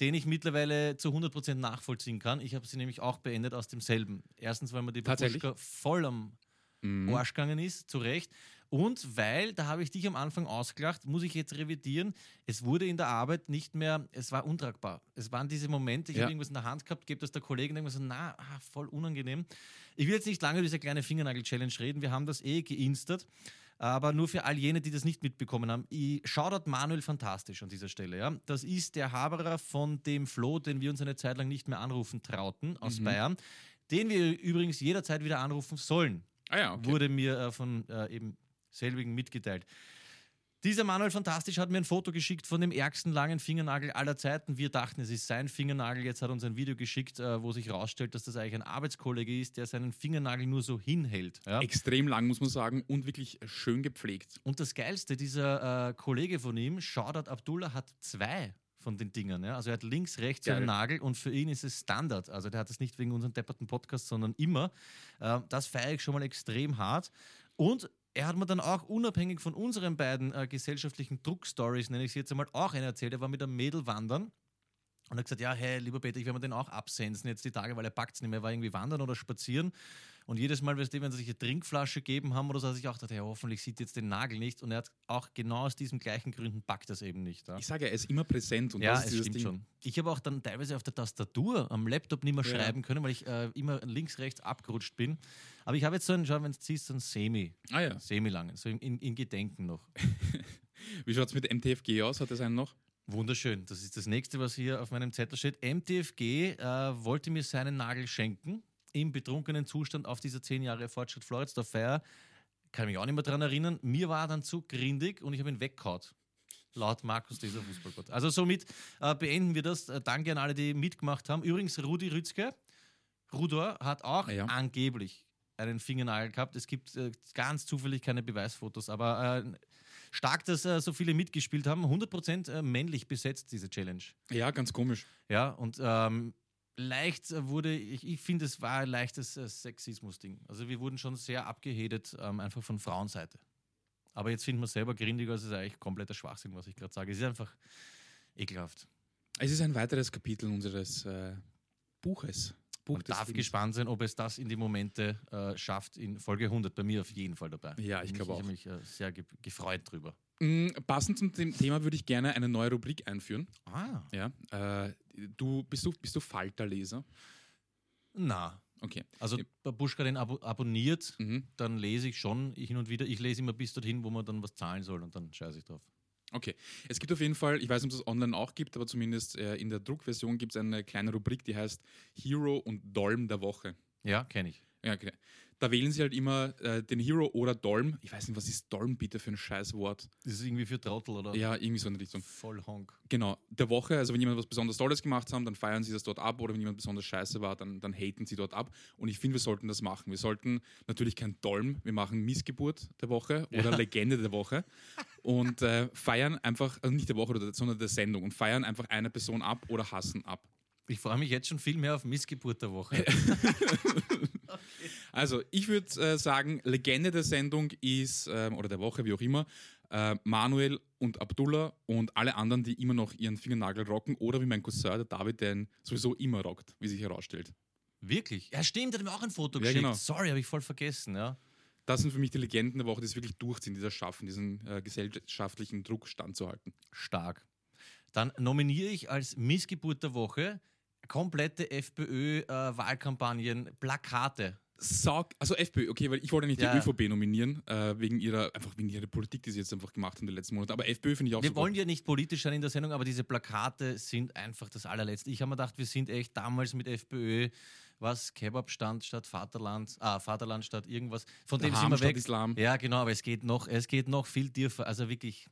den ich mittlerweile zu 100% nachvollziehen kann. Ich habe sie nämlich auch beendet aus demselben. Erstens, weil mir die? Babuschka voll am Mhm. Arsch gegangen ist, zu Recht. Und weil, da habe ich dich am Anfang ausgelacht, muss ich jetzt revidieren, es wurde in der Arbeit nicht mehr, es war untragbar. Es waren diese Momente, ich Ja. habe irgendwas in der Hand gehabt, gebe das der Kollegin, denke mir so, na, ah, voll unangenehm. Ich will jetzt nicht lange über diese kleine Fingernagel-Challenge reden, wir haben das eh geinstert. Aber nur für all jene, die das nicht mitbekommen haben, ich Shoutout Manuel fantastisch an dieser Stelle. Ja. Das ist der Haberer von dem Flo, den wir uns eine Zeit lang nicht mehr anrufen trauten, aus Mhm. Bayern, den wir übrigens jederzeit wieder anrufen sollen Ah ja, okay. wurde mir äh, von äh, eben selbigen mitgeteilt. Dieser Manuel Fantastisch hat mir ein Foto geschickt von dem ärgsten langen Fingernagel aller Zeiten. Wir dachten, es ist sein Fingernagel. Jetzt hat er uns ein Video geschickt, äh, wo sich herausstellt, dass das eigentlich ein Arbeitskollege ist, der seinen Fingernagel nur so hinhält. Ja? Extrem lang, muss man sagen, und wirklich schön gepflegt. Und das Geilste, dieser äh, Kollege von ihm, Shoutout Abdullah, hat zwei von den Dingern. Ja? Also er hat links, rechts Geil. einen Nagel und für ihn ist es Standard. Also der hat es nicht wegen unserem depperten Podcast, sondern immer. Äh, das feiere ich schon mal extrem hart. Und er hat mir dann auch unabhängig von unseren beiden äh, gesellschaftlichen Druckstories, nenne ich sie jetzt einmal, auch eine erzählt. Er war mit einem Mädel wandern und hat gesagt, ja, hey, lieber Peter, ich werde mir den auch absensen jetzt die Tage, weil er packt es nicht mehr. Er war irgendwie wandern oder spazieren. Und jedes Mal, weißt du, wenn sie sich eine Trinkflasche gegeben haben oder so, hat er sich auch gedacht, ja, hoffentlich sieht jetzt den Nagel nicht. Und er hat auch genau aus diesen gleichen Gründen packt das eben nicht. Ja, Ich sage er ist immer präsent und ja das ist es stimmt Ding. schon. Ich habe auch dann teilweise auf der Tastatur am Laptop nicht mehr Ja. schreiben können, weil ich äh, immer links, rechts abgerutscht bin. Aber ich habe jetzt so einen, schau, wenn du siehst, so einen Semi, Ah ja. semi-langen, so in, in, in Gedenken noch. Wie schaut es mit MTFG aus? Hat das einen noch? Wunderschön. Das ist das nächste, was hier auf meinem Zettel steht. MTFG äh, wollte mir seinen Nagel schenken im betrunkenen Zustand auf dieser 10 Jahre Fortschritt Floridsdorf Feier. Kann mich auch nicht mehr daran erinnern. Mir war er dann zu grindig und ich habe ihn weggehaut. Laut Markus, dieser Fußballgott. Also somit äh, beenden wir das. Äh, danke an alle, die mitgemacht haben. Übrigens, Rudi Rützke, Rudor, hat auch ja. angeblich einen Fingernagel gehabt. Es gibt äh, ganz zufällig keine Beweisfotos, aber äh, stark, dass äh, so viele mitgespielt haben. 100% äh, männlich besetzt, diese Challenge. Ja, ganz komisch. Ja, und ähm, leicht äh, wurde, ich, ich finde, es war ein leichtes äh, Sexismus-Ding. Also wir wurden schon sehr abgehatet, ähm, einfach von Frauenseite. Aber jetzt finden wir selber grindiger, es ist eigentlich kompletter Schwachsinn, was ich gerade sage. Es ist einfach ekelhaft. Es ist ein weiteres Kapitel unseres äh, Buches. Buch darf Lebens. gespannt sein, ob es das in die Momente äh, schafft in Folge 100. Bei mir auf jeden Fall dabei. Ja, ich glaube Ich auch. habe mich äh, sehr ge gefreut drüber. Mm, Passend zum Thema würde ich gerne eine neue Rubrik einführen. Ah, Ja, äh, du, bist, du, bist du Falterleser? na. Okay. Also Babuschka den abo abonniert, Mhm. dann lese ich schon hin und wieder. Ich lese immer bis dorthin, wo man dann was zahlen soll und dann scheiße ich drauf. Okay. Es gibt auf jeden Fall, ich weiß nicht, ob es das online auch gibt, aber zumindest äh, in der Druckversion gibt es eine kleine Rubrik, die heißt Hero und Dolm der Woche. Ja, kenne ich. Ja, okay. Da wählen sie halt immer äh, den Hero oder Dolm. Ich weiß nicht, was ist Dolm bitte für ein Scheißwort? Das ist irgendwie für Trottel oder Ja, irgendwie so in die Richtung. voll Honk. Genau, der Woche, also wenn jemand was besonders Tolles gemacht haben, dann feiern sie das dort ab oder wenn jemand besonders scheiße war, dann, dann haten sie dort ab. Und ich finde, wir sollten das machen. Wir sollten natürlich kein Dolm, wir machen Missgeburt der Woche oder Legende der Woche und äh, feiern einfach, also nicht der Woche, sondern der Sendung und feiern einfach eine Person ab oder hassen ab. Ich freue mich jetzt schon viel mehr auf Missgeburt der Woche. Also, ich würde äh, sagen, Legende der Sendung ist, ähm, oder der Woche, wie auch immer, äh, Manuel und Abdullah und alle anderen, die immer noch ihren Fingernagel rocken oder wie mein Cousin, der David, der ihn sowieso immer rockt, wie sich herausstellt. Wirklich? Ja, stimmt, hat mir auch ein Foto Ja, geschickt. genau. Sorry, habe ich voll vergessen. Ja. Das sind für mich die Legenden der Woche, die es wirklich durchziehen, die das schaffen, diesen äh, gesellschaftlichen Druck standzuhalten. Stark. Dann nominiere ich als Missgeburt der Woche komplette FPÖ-Wahlkampagnen, Plakate. Sag, also FPÖ, okay, weil ich wollte nicht Ja. die ÖVP nominieren, äh, wegen ihrer, einfach wegen ihrer Politik, die sie jetzt einfach gemacht haben in den letzten Monaten. Aber FPÖ finde ich auch Wir super. wollen ja nicht politisch sein in der Sendung, aber diese Plakate sind einfach das allerletzte. Ich habe mir gedacht, wir sind echt damals mit FPÖ, was Kebabstand statt Vaterland, ah, Vaterland statt irgendwas. Von dem sind Ham wir statt weg. Islam. Ja, genau, aber es geht noch, es geht noch viel tiefer. Also wirklich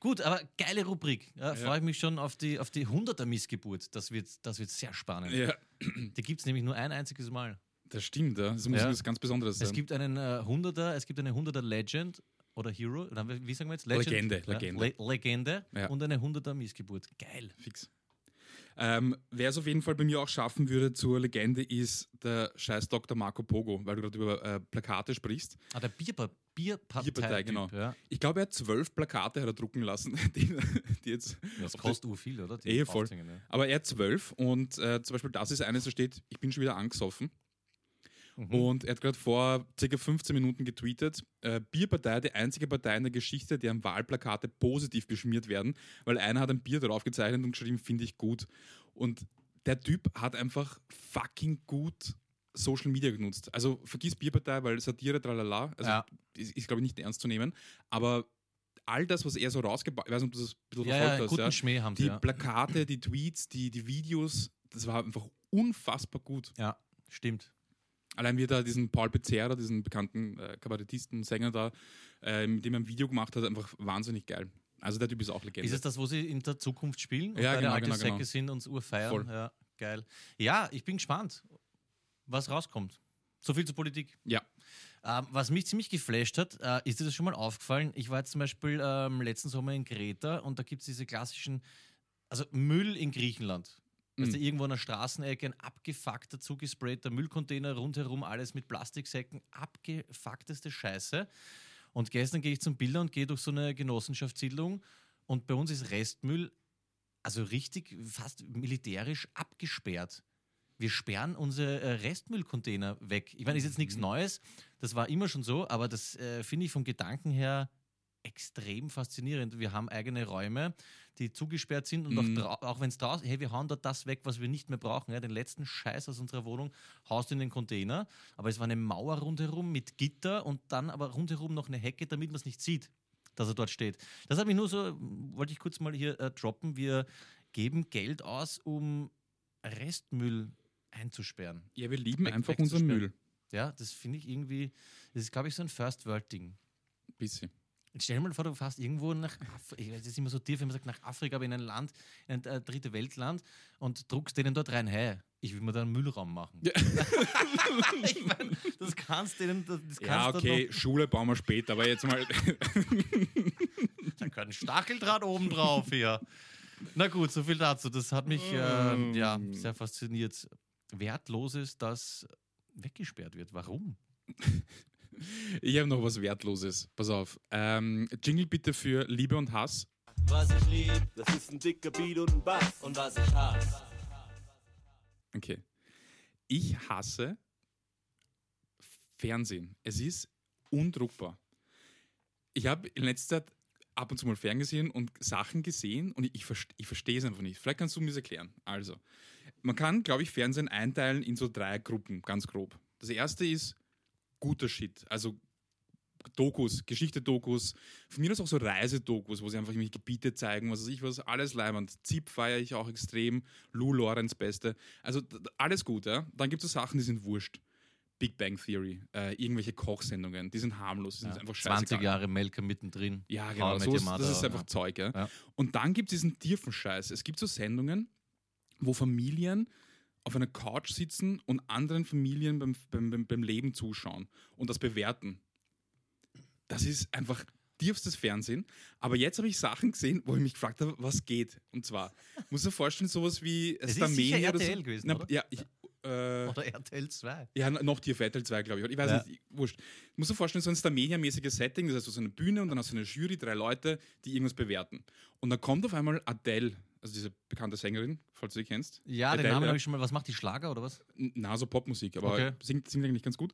Gut, aber geile Rubrik. Ja, Freue ich mich schon auf die, auf die 100er Missgeburt. Das wird, das wird sehr spannend. Ja, Die gibt es nämlich nur ein einziges Mal. Das stimmt, ja. Das muss Ja. was ganz Besonderes sein. Es gibt einen äh, 100er, es gibt eine 100er Legend oder Hero, wie sagen wir jetzt? Legende, Ja, Legende. Le Legende Ja. und eine 100er Missgeburt. Geil. Fix. Ähm, Wer es auf jeden Fall bei mir auch schaffen würde zur Legende, ist der scheiß Dr. Marco Pogo, weil du gerade über äh, Plakate sprichst. Ah, der Bierpa Bierpartei. Bierpartei, genau. Ja. Ich glaube, er hat zwölf Plakate hat er drucken lassen, die, die jetzt. Das kostet ur viel, oder? Die Eh, voll. Ne? Aber er hat zwölf und äh, zum Beispiel das ist eines, da steht, ich bin schon wieder angesoffen. Mhm. Und er hat gerade vor circa 15 Minuten getweetet, äh, Bierpartei, die einzige Partei in der Geschichte, deren Wahlplakate positiv beschmiert werden, weil einer hat ein Bier drauf gezeichnet und geschrieben, finde ich gut. Und der Typ hat einfach fucking gut Social Media genutzt. Also vergiss Bierpartei, weil Satire, tralala, also Ja. ist, ist glaube ich nicht ernst zu nehmen, aber all das, was er so rausgebaut, ich weiß nicht, ob du das ein bisschen Ja, verfolgt ja, hast, guten ja. Schmäh haben. Die Ja. Plakate, die Tweets, die, die Videos, das war einfach unfassbar gut. ja, stimmt. Allein wie da diesen Paul Becerra, diesen bekannten äh, Kabarettisten, Sänger da, äh, mit dem er ein Video gemacht hat, einfach wahnsinnig geil. Also der Typ ist auch Legende. Ist es das, wo sie in der Zukunft spielen? Und Ja, genau, alte genau, Säcke genau. sind und urfeiern? Voll. Ja, geil. Ja, ich bin gespannt, was rauskommt. So viel zur Politik. ja, Ähm, was mich ziemlich geflasht hat, äh, ist dir das schon mal aufgefallen? Ich war jetzt zum Beispiel ähm, letzten Sommer in Kreta und da gibt es diese klassischen, also Müll in Griechenland. Weißt du, Mhm. irgendwo an der Straßenecke ein abgefuckter, zugesprayter Müllcontainer, rundherum alles mit Plastiksäcken, abgefuckteste Scheiße. Und gestern gehe ich zum Bilder und gehe durch so eine Genossenschaftssiedlung und bei uns ist Restmüll, also richtig fast militärisch abgesperrt. Wir sperren unsere äh, Restmüllcontainer weg. Ich meine, ist jetzt nichts Mhm. Neues, das war immer schon so, aber das äh, finde ich vom Gedanken her extrem faszinierend. Wir haben eigene Räume, die zugesperrt sind und Mhm. auch, auch wenn es draußen, hey, wir hauen dort das weg, was wir nicht mehr brauchen. Ja, den letzten Scheiß aus unserer Wohnung haust du in den Container, aber es war eine Mauer rundherum mit Gitter und dann aber rundherum noch eine Hecke, damit man es nicht sieht, dass er dort steht. Das hat mich nur so, wollte ich kurz mal hier äh, droppen. Wir geben Geld aus, um Restmüll einzusperren. ja, wir lieben Weg- einfach unseren. Müll. Ja, das finde ich irgendwie, das ist, glaube ich, so ein First-World-Ding. Bisschen. Stell dir mal vor, du fährst irgendwo nach, Af ich weiß, das ist immer so tief, wenn man sagt nach Afrika, aber in ein Land, in ein äh, dritte Weltland und druckst denen dort rein, hey, ich will mir da einen Müllraum machen. Ja. ich mein, das kannst denen, das kannst Ja, du okay, Schule bauen wir später, aber jetzt mal. Da kann ein Stacheldraht oben drauf hier. Na gut, so viel dazu. Das hat mich äh, ja, sehr fasziniert. Wertloses, das weggesperrt wird. Warum? Ich habe noch was Wertloses. Pass auf. Ähm, Jingle bitte für Liebe und Hass. Was ich lieb, das ist ein dicker Beat und ein Bass. Und was ich hasse, Okay. Ich hasse Fernsehen. Es ist undruckbar. Ich habe in letzter Zeit ab und zu mal ferngesehen und Sachen gesehen und ich, ich, verste- ich verstehe es einfach nicht. Vielleicht kannst du mir das erklären. Also, man kann, glaube ich, Fernsehen einteilen in so drei Gruppen, ganz grob. Das erste ist guter Shit, also Dokus, Geschichte-Dokus, von mir aus auch so Reisedokus, wo sie einfach irgendwelche Gebiete zeigen, was weiß ich was, alles leibend. Zip feiere ich auch extrem, Lou Lorenz Beste. Also alles gut, ja. Dann gibt es so Sachen, die sind wurscht. Big Bang Theory, äh, irgendwelche Kochsendungen, die sind harmlos, die sind Ja, einfach scheißegal. 20 Jahre Melker mittendrin. Ja, genau. So ist, das ist einfach ja. Zeug. Ja. Ja. Und dann gibt es diesen tiefen Scheiß. Es gibt so Sendungen, wo Familien auf einer Couch sitzen und anderen Familien beim, beim, beim, Leben zuschauen und das bewerten. Das ist einfach tiefstes Fernsehen. Aber jetzt habe ich Sachen gesehen, wo ich mich gefragt habe, was geht. Und zwar, muss mir vorstellen, sowas wie Es ist sicher Starmania oder so. RTL gewesen, Na, oder? Ja, ich, äh, Oder RTL 2. ja, noch Tier Vettel 2, glaube ich. Ich weiß Ja. nicht, wurscht. Ich muss dir vorstellen, so ein Starmania-mäßiges Setting, das heißt, du hast so eine Bühne und dann hast du eine Jury, drei Leute, die irgendwas bewerten. Und dann kommt auf einmal Adele, also diese bekannte Sängerin, falls du sie kennst. Ja, den Adele, Namen ja. habe ich schon mal. Was macht die Schlager oder was? Na, so Popmusik, aber Okay. singt, singt eigentlich ganz gut.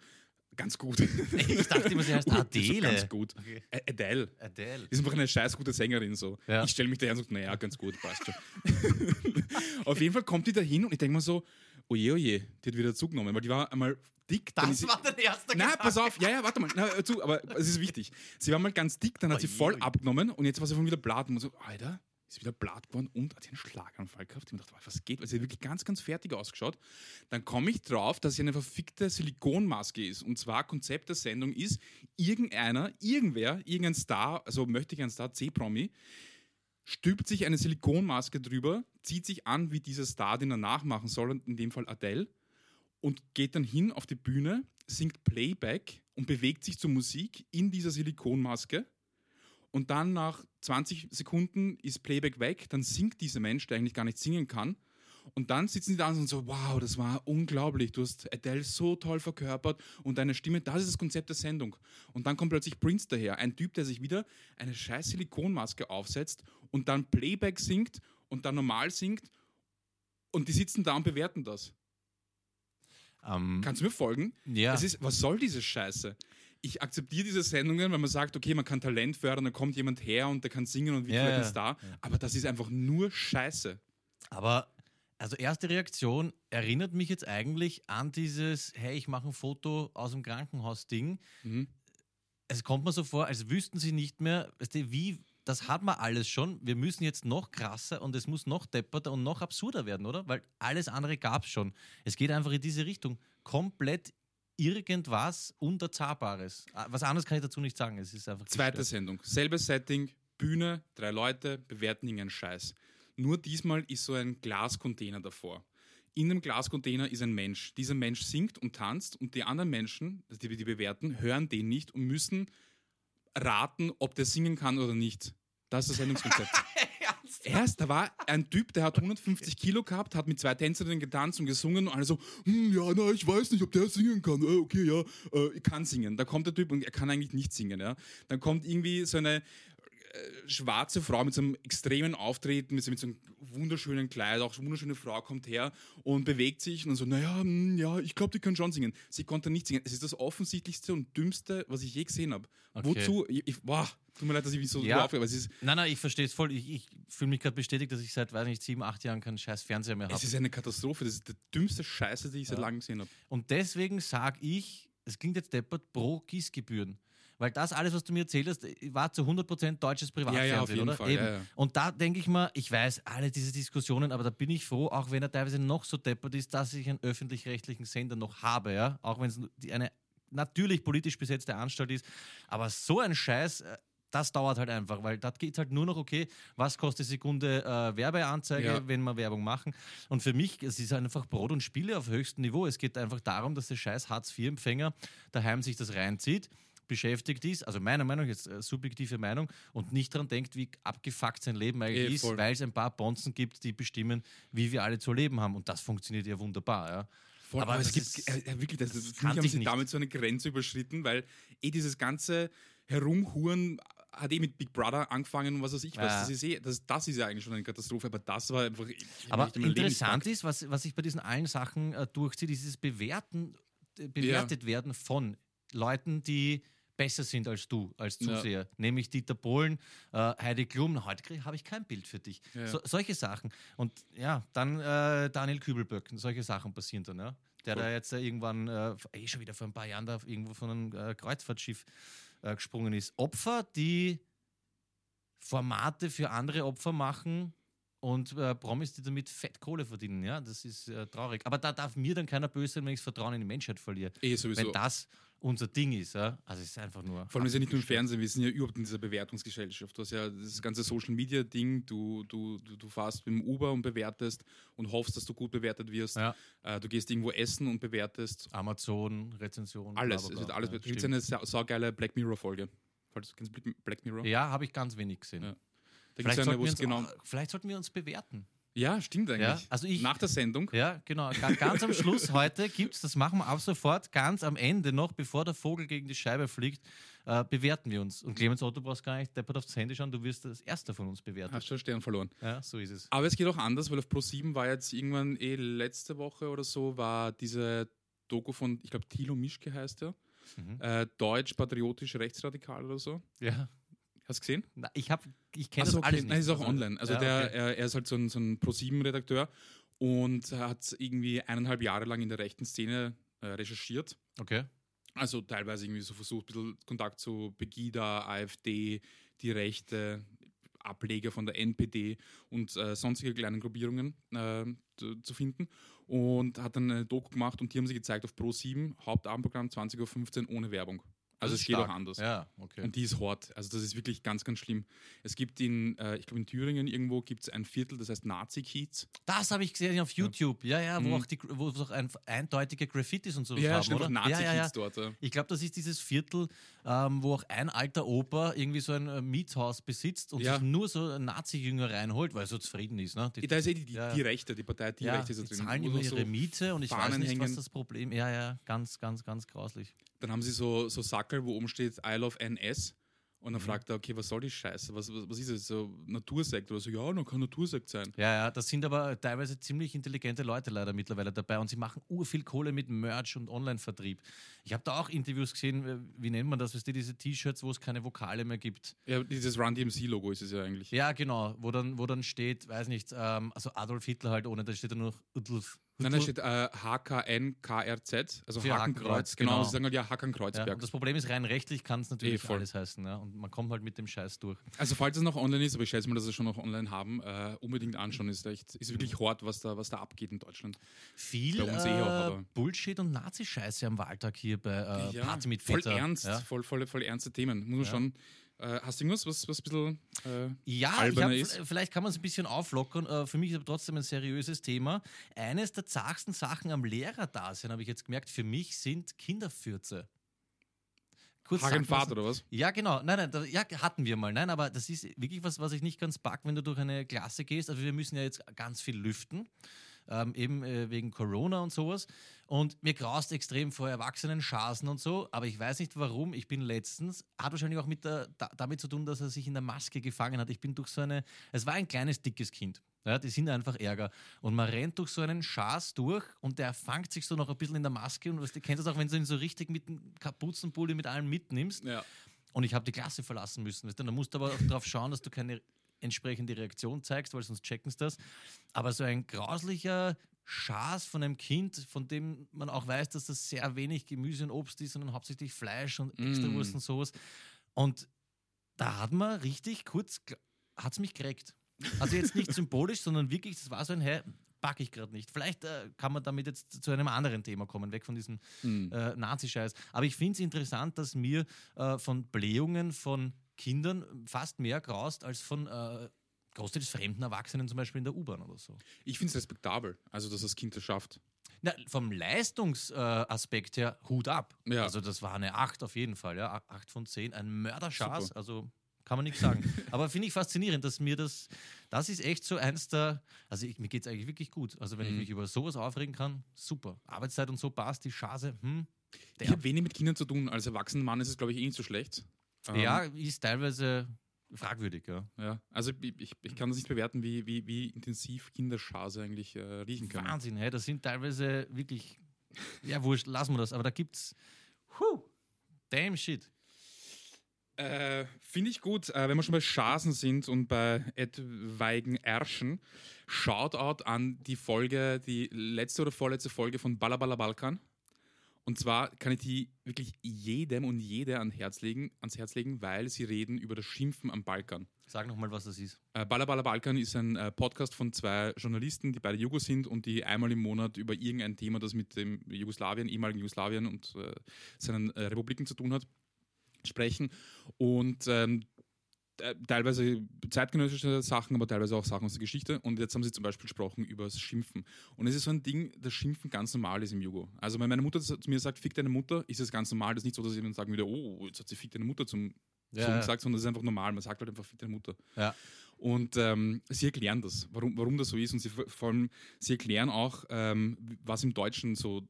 Ganz gut. Ich dachte immer, sie heißt Adele. ganz gut. Okay. Adele. Adele. Ist einfach eine scheiß gute Sängerin so. Ja. Ich stelle mich daher und sage, naja, ganz gut, passt schon. Auf jeden Fall kommt die da hin und ich denke mir so, oje, oje, die hat wieder zugenommen, weil die war einmal dick. Das sie- war dein erster Na, Gedanke. pass auf, ja, ja, warte mal, na, zu, aber es ist wichtig. Sie war mal ganz dick, dann hat sie Oje, voll oje. abgenommen und jetzt war sie von wieder blatt und so, Alter, ist wieder blatt geworden und hat einen Schlaganfall gehabt. Ich gedacht, was geht? Weil sie hat wirklich ganz, ganz fertig ausgeschaut. Dann komme ich drauf, dass sie eine verfickte Silikonmaske ist. Und zwar Konzept der Sendung ist, irgendeiner, irgendwer, irgendein Star, also möchte ich ein Star, C-Promi, stülpt sich eine Silikonmaske drüber, zieht sich an, wie dieser Star, den er nachmachen soll, in dem Fall Adele, und geht dann hin auf die Bühne, singt Playback und bewegt sich zur Musik in dieser Silikonmaske. Und dann nach 20 Sekunden ist Playback weg, dann singt dieser Mensch, der eigentlich gar nicht singen kann. Und dann sitzen sie da und so, wow, das war unglaublich. Du hast Adele so toll verkörpert und deine Stimme, das ist das Konzept der Sendung. Und dann kommt plötzlich Prince daher, ein Typ, der sich wieder eine scheiß Silikonmaske aufsetzt und dann Playback singt und dann normal singt. Und die sitzen da und bewerten das. Ähm, Kannst du mir folgen? ja. Ist, was soll diese Scheiße? Ich akzeptiere diese Sendungen, wenn man sagt, okay, man kann Talent fördern, da kommt jemand her und der kann singen und wird Ja, ein ja. Star. Aber das ist einfach nur Scheiße. Aber also erste Reaktion erinnert mich jetzt eigentlich an dieses, hey, ich mache ein Foto aus dem Krankenhaus-Ding. Mhm. Es kommt mir so vor, als wüssten sie nicht mehr, weißt du, wie, das hat man alles schon. Wir müssen jetzt noch krasser und es muss noch depperter und noch absurder werden, oder? Weil alles andere gab es schon. Es geht einfach in diese Richtung. Komplett irgendwas Unterzahlbares. Ah, Was anderes kann ich dazu nicht sagen. Es ist einfach Zweite gestört. Sendung, selbes Setting, Bühne, drei Leute, bewerten irgendeinen Scheiß. Nur diesmal ist so ein Glascontainer davor. In dem Glascontainer ist ein Mensch. Dieser Mensch singt und tanzt und die anderen Menschen, die die bewerten, hören den nicht und müssen raten, ob der singen kann oder nicht. Das ist das Sendungskonzept. Erst, da war ein Typ, der hat 150 Kilo gehabt, hat mit zwei Tänzerinnen getanzt und gesungen und alle so, hm, ja, na, ich weiß nicht, ob der singen kann. Äh, okay, ja, äh, ich kann singen. Da kommt der Typ und er kann eigentlich nicht singen. Ja. Dann kommt irgendwie so eine äh, schwarze Frau mit so einem extremen Auftreten, mit so, mit so einem wunderschönen Kleid, auch eine wunderschöne Frau kommt her und bewegt sich und so, naja, hm, ja, ich glaube, die kann schon singen. Sie konnte nicht singen. Es ist das offensichtlichste und dümmste, was ich je gesehen habe. Okay. Wozu? Ich, ich, boah, tut mir leid, dass ich mich so Ja. aufrege, aber es ist, Nein, nein, ich verstehe es voll. Ich, ich fühle mich gerade bestätigt, dass ich seit, weiß nicht, sieben, acht Jahren keinen scheiß Fernseher mehr habe. es ist eine Katastrophe. Das ist der dümmste Scheiße, die ich seit Ja. langem gesehen habe. Und deswegen sage ich, es klingt jetzt deppert, pro Gießgebühren. Weil das alles, was du mir erzählt hast, war zu 100% deutsches Privatfernsehen, Ja, ja, auf jeden oder? Fall, Eben. ja, ja. Und da denke ich mal, ich weiß alle diese Diskussionen, aber da bin ich froh, auch wenn er teilweise noch so deppert ist, dass ich einen öffentlich-rechtlichen Sender noch habe, ja. Auch wenn es eine natürlich politisch besetzte Anstalt ist. Aber so ein Scheiß, äh, das dauert halt einfach, weil da geht halt nur noch, okay, was kostet Sekunde äh, Werbeanzeige, Ja. wenn wir Werbung machen. Und für mich, es ist einfach Brot und Spiele auf höchstem Niveau. Es geht einfach darum, dass der scheiß Hartz-IV-Empfänger daheim sich das reinzieht, beschäftigt ist, also meiner Meinung, jetzt äh, subjektive Meinung, und nicht daran denkt, wie abgefuckt sein Leben eigentlich Eh, ist, weil es ein paar Bonzen gibt, die bestimmen, wie wir alle zu leben haben. Und das funktioniert ja wunderbar. Ja. Voll, Aber aber, es gibt ist- äh, äh, wirklich, das, das das haben sie nicht. damit so eine Grenze überschritten, weil eh dieses ganze Herumhuren hat eh mit Big Brother angefangen und was weiß ich was. Ja. Das, ist eh, das, das ist ja eigentlich schon eine Katastrophe, aber das war einfach. ich- ich Aber interessant ist, was, was sich bei diesen allen Sachen äh, durchzieht, ist dieses Bewerten, äh, bewertet werden von Leuten, die besser sind als du, als Ja. Zuseher. Nämlich Dieter Bohlen, äh, Heidi Klum, heute habe ich kein Bild für dich. Ja. So, solche Sachen. Und ja, dann äh, Daniel Kübelböck, solche Sachen passieren dann, ja. Der Voll. da jetzt äh, irgendwann, äh, eh schon wieder vor ein paar Jahren da irgendwo von einem äh, Kreuzfahrtschiff äh, gesprungen ist. Opfer, die Formate für andere Opfer machen und äh, Promis, die damit fett Kohle verdienen. Ja, das ist äh, traurig. Aber da darf mir dann keiner böse sein, wenn ich das Vertrauen in die Menschheit verliere. Eh sowieso. Wenn das unser Ding ist. Ja? Also es ist einfach nur. Vor allem ist ja nicht nur im Fernsehen, wir sind ja überhaupt in dieser Bewertungsgesellschaft. Du hast ja das ganze Social Media Ding, du, du, du, du fährst mit dem Uber und bewertest und hoffst, dass du gut bewertet wirst. Ja. Äh, du gehst irgendwo essen und bewertest. Amazon, Rezension. Alles. bla, bla, Es wird alles. Ja, Da gibt es eine sau- saugeile Black Mirror-Folge. Falls du kennst Black- Black Mirror? ja habe ich ganz wenig gesehen. Ja. Vielleicht, eine, sollten uns, genau. auch- vielleicht sollten wir uns bewerten. Ja, stimmt eigentlich. Ja, also ich- Nach der Sendung. Ja, genau. Ga- Ganz am Schluss heute gibt es, das machen wir ab sofort, ganz am Ende noch, bevor der Vogel gegen die Scheibe fliegt, äh, bewerten wir uns. Und Clemens Otto brauchst gar nicht deppert aufs Handy schauen, du wirst das Erste von uns bewerten. Hast schon Stern verloren. Ja, so ist es. Aber es geht auch anders, weil auf Pro7 war jetzt irgendwann eh letzte Woche oder so, war diese Doku von, ich glaube, Thilo Mischke heißt er. Mhm. Äh, Deutsch, patriotisch, rechtsradikal oder so. Ja. Hast du gesehen? Na, ich ich kenne Ach das so, okay. alles nicht. Nein, ist auch Also, online. Also ja, der, okay. er, er ist halt so ein, so ein Pro7-Redakteur und hat irgendwie eineinhalb Jahre lang in der rechten Szene äh, recherchiert. Okay. Also teilweise irgendwie so versucht, ein bisschen Kontakt zu Pegida, AfD, die Rechte, Ableger von der NPD und äh, sonstige kleinen Gruppierungen äh, zu, zu finden. Und hat dann eine Doku gemacht und die haben sie gezeigt auf Pro7, Hauptabendprogramm 20.15 Uhr ohne Werbung. Also es ist geht stark. auch anders. Ja, okay. Und die ist hart. Also das ist wirklich ganz, ganz schlimm. Es gibt in, äh, ich glaube in Thüringen irgendwo gibt es ein Viertel, das heißt Nazi-Kiez. Das habe ich gesehen auf YouTube. Ja, ja, wo Mhm. auch die, wo auch ein, eindeutige Graffitis und so Ja, haben, stimmt, oder? auch ja, ja, ja. Nazi-Kiez dort. Ja. Ich glaube, das ist dieses Viertel, ähm, wo auch ein alter Opa irgendwie so ein äh, Mietshaus besitzt und Ja. sich nur so Nazi-Jünger reinholt, weil er so zufrieden ist. Ne? Die, Da ist eh die, die, Ja. die Rechte, die Partei, die ja, Rechte ist die da drin. zahlen Wo immer so ihre Miete und ich weiß nicht, was hängen. das Problem Ja, ja, ganz, ganz, ganz grauslich. Dann haben sie so, so Sackel, wo oben steht I love NS. Und dann Mhm. fragt er, okay, was soll die Scheiße? Was, was, was ist das? So Natursekt oder so? Ja, dann kann Natursekt sein. Ja, ja, das sind aber teilweise ziemlich intelligente Leute leider mittlerweile dabei und sie machen urviel Kohle mit Merch und Online-Vertrieb. Ich habe da auch Interviews gesehen, äh, wie nennt man das, weißt du, diese T-Shirts, wo es keine Vokale mehr gibt. Ja, dieses Run DMC-Logo ist es ja eigentlich. Ja, genau, wo dann, wo dann steht, weiß nicht, ähm, also Adolf Hitler halt ohne, da steht dann nur Adolf Nein, da steht äh, HKNKRZ, also Für Hakenkreuz. Hakenkreuz, Genau, genau. sie sagen halt ja ja, Hakenkreuzberg. und das Problem ist, rein rechtlich kann es natürlich voll. alles heißen. Ja? Und man kommt halt mit dem Scheiß durch. Also falls es noch online ist, aber ich schätze mal, dass sie es schon noch online haben, äh, unbedingt anschauen. Ist echt, ist wirklich Mhm. hart, was da, was da abgeht in Deutschland. Viel Bei uns eh auch, äh, Bullshit und Nazi-Scheiße am Wahltag hier bei äh, Party mit voll Peter. ernst, Ja? voll, voll, voll ernste Themen. Muss man Ja. schon. Äh, hast du irgendwas, was, was ein bisschen. Äh, Ja, hab, ist. vielleicht kann man es ein bisschen auflockern. Äh, Für mich ist aber trotzdem ein seriöses Thema. Eines der zartsten Sachen am Lehrerdasein, habe ich jetzt gemerkt, für mich sind Kinderfürze. Kurz Hagenfahrt oder was? Ja, genau. Nein, nein, da, ja, hatten wir mal. Nein, aber das ist wirklich was, was ich nicht ganz pack, wenn du durch eine Klasse gehst. Also wir müssen ja jetzt ganz viel lüften, ähm, eben äh, wegen Corona und sowas. Und mir graust extrem vor Erwachsenen Schasen und so, aber ich weiß nicht warum. Ich bin letztens, hat wahrscheinlich auch mit der, da, damit zu tun, dass er sich in der Maske gefangen hat. Ich bin durch so eine, es war ein kleines, dickes Kind. Ja, die sind einfach Ärger. Und man rennt durch so einen Schaß durch und der fangt sich so noch ein bisschen in der Maske. Und was, du kennst das auch, wenn du ihn so richtig mit dem Kapuzenpulli mit allem mitnimmst. Ja. Und ich habe die Klasse verlassen müssen. Weißt du? Dann musst du aber auch darauf schauen, dass du keine entsprechende Reaktion zeigst, weil sonst checken sie das. Aber so ein grauslicher Schaß von einem Kind, von dem man auch weiß, dass das sehr wenig Gemüse und Obst ist, sondern hauptsächlich Fleisch und Extrawurst Mm. und sowas. Und da hat man richtig kurz, hat es mich gekriegt. Also jetzt nicht symbolisch, sondern wirklich, das war so ein, hey, packe ich gerade nicht. Vielleicht äh, kann man damit jetzt zu einem anderen Thema kommen, weg von diesem Hm. äh, Nazi-Scheiß. Aber ich finde es interessant, dass mir äh, von Blähungen von Kindern fast mehr graust als von äh, großteils fremden Erwachsenen, zum Beispiel in der U-Bahn oder so. Ich finde es respektabel, also dass das Kind das schafft. Na, vom Leistungsaspekt her Hut ab. Ja. Also das war eine 8 auf jeden Fall, ja. 8 von 10. Ein Mörderschaß, Super. also kann man nichts sagen. Aber finde ich faszinierend, dass mir das, das ist echt so eins der, also ich, mir geht es eigentlich wirklich gut. Also wenn ich Mhm. mich über sowas aufregen kann, super. Arbeitszeit und so passt, die Chance, hm, Ich habe wenig mit Kindern zu tun. Als erwachsener Mann ist es, glaube ich, eh nicht so schlecht. Ähm, Ja, ist teilweise fragwürdig, ja. ja. Also ich, ich, ich kann das nicht bewerten, wie, wie, wie intensiv Kinderschase eigentlich äh, riechen können. Wahnsinn, hey, das sind teilweise wirklich, ja wurscht, lassen wir das, aber da gibt's, huh, damn shit. Äh, Finde ich gut, äh, wenn wir schon bei Schasen sind und bei etwaigen Ärschen. Shoutout an die Folge, die letzte oder vorletzte Folge von Ballaballa Balkan. Und zwar kann ich die wirklich jedem und jede an Herz legen, ans Herz legen, weil sie reden über das Schimpfen am Balkan. Sag nochmal, was das ist. Äh, Balkan ist ein äh, Podcast von zwei Journalisten, die beide Jugo sind und die einmal im Monat über irgendein Thema, das mit dem Jugoslawien, ehemaligen Jugoslawien und äh, seinen äh, Republiken zu tun hat, sprechen. Und ähm, äh, teilweise zeitgenössische Sachen, aber teilweise auch Sachen aus der Geschichte. Und jetzt haben sie zum Beispiel gesprochen über das Schimpfen. Und es ist so ein Ding, dass Schimpfen ganz normal ist im Jugo. Also wenn meine Mutter zu mir sagt, fick deine Mutter, ist es ganz normal. Das ist nicht so, dass jemand sagen würde, oh, jetzt hat sie fick deine Mutter zum Ja, ja. gesagt, sondern das ist einfach normal. Man sagt halt einfach fick deine Mutter. Ja. Und ähm, sie erklären das, warum, warum das so ist. Und sie vor vor allem, sie erklären auch, ähm, was im Deutschen so,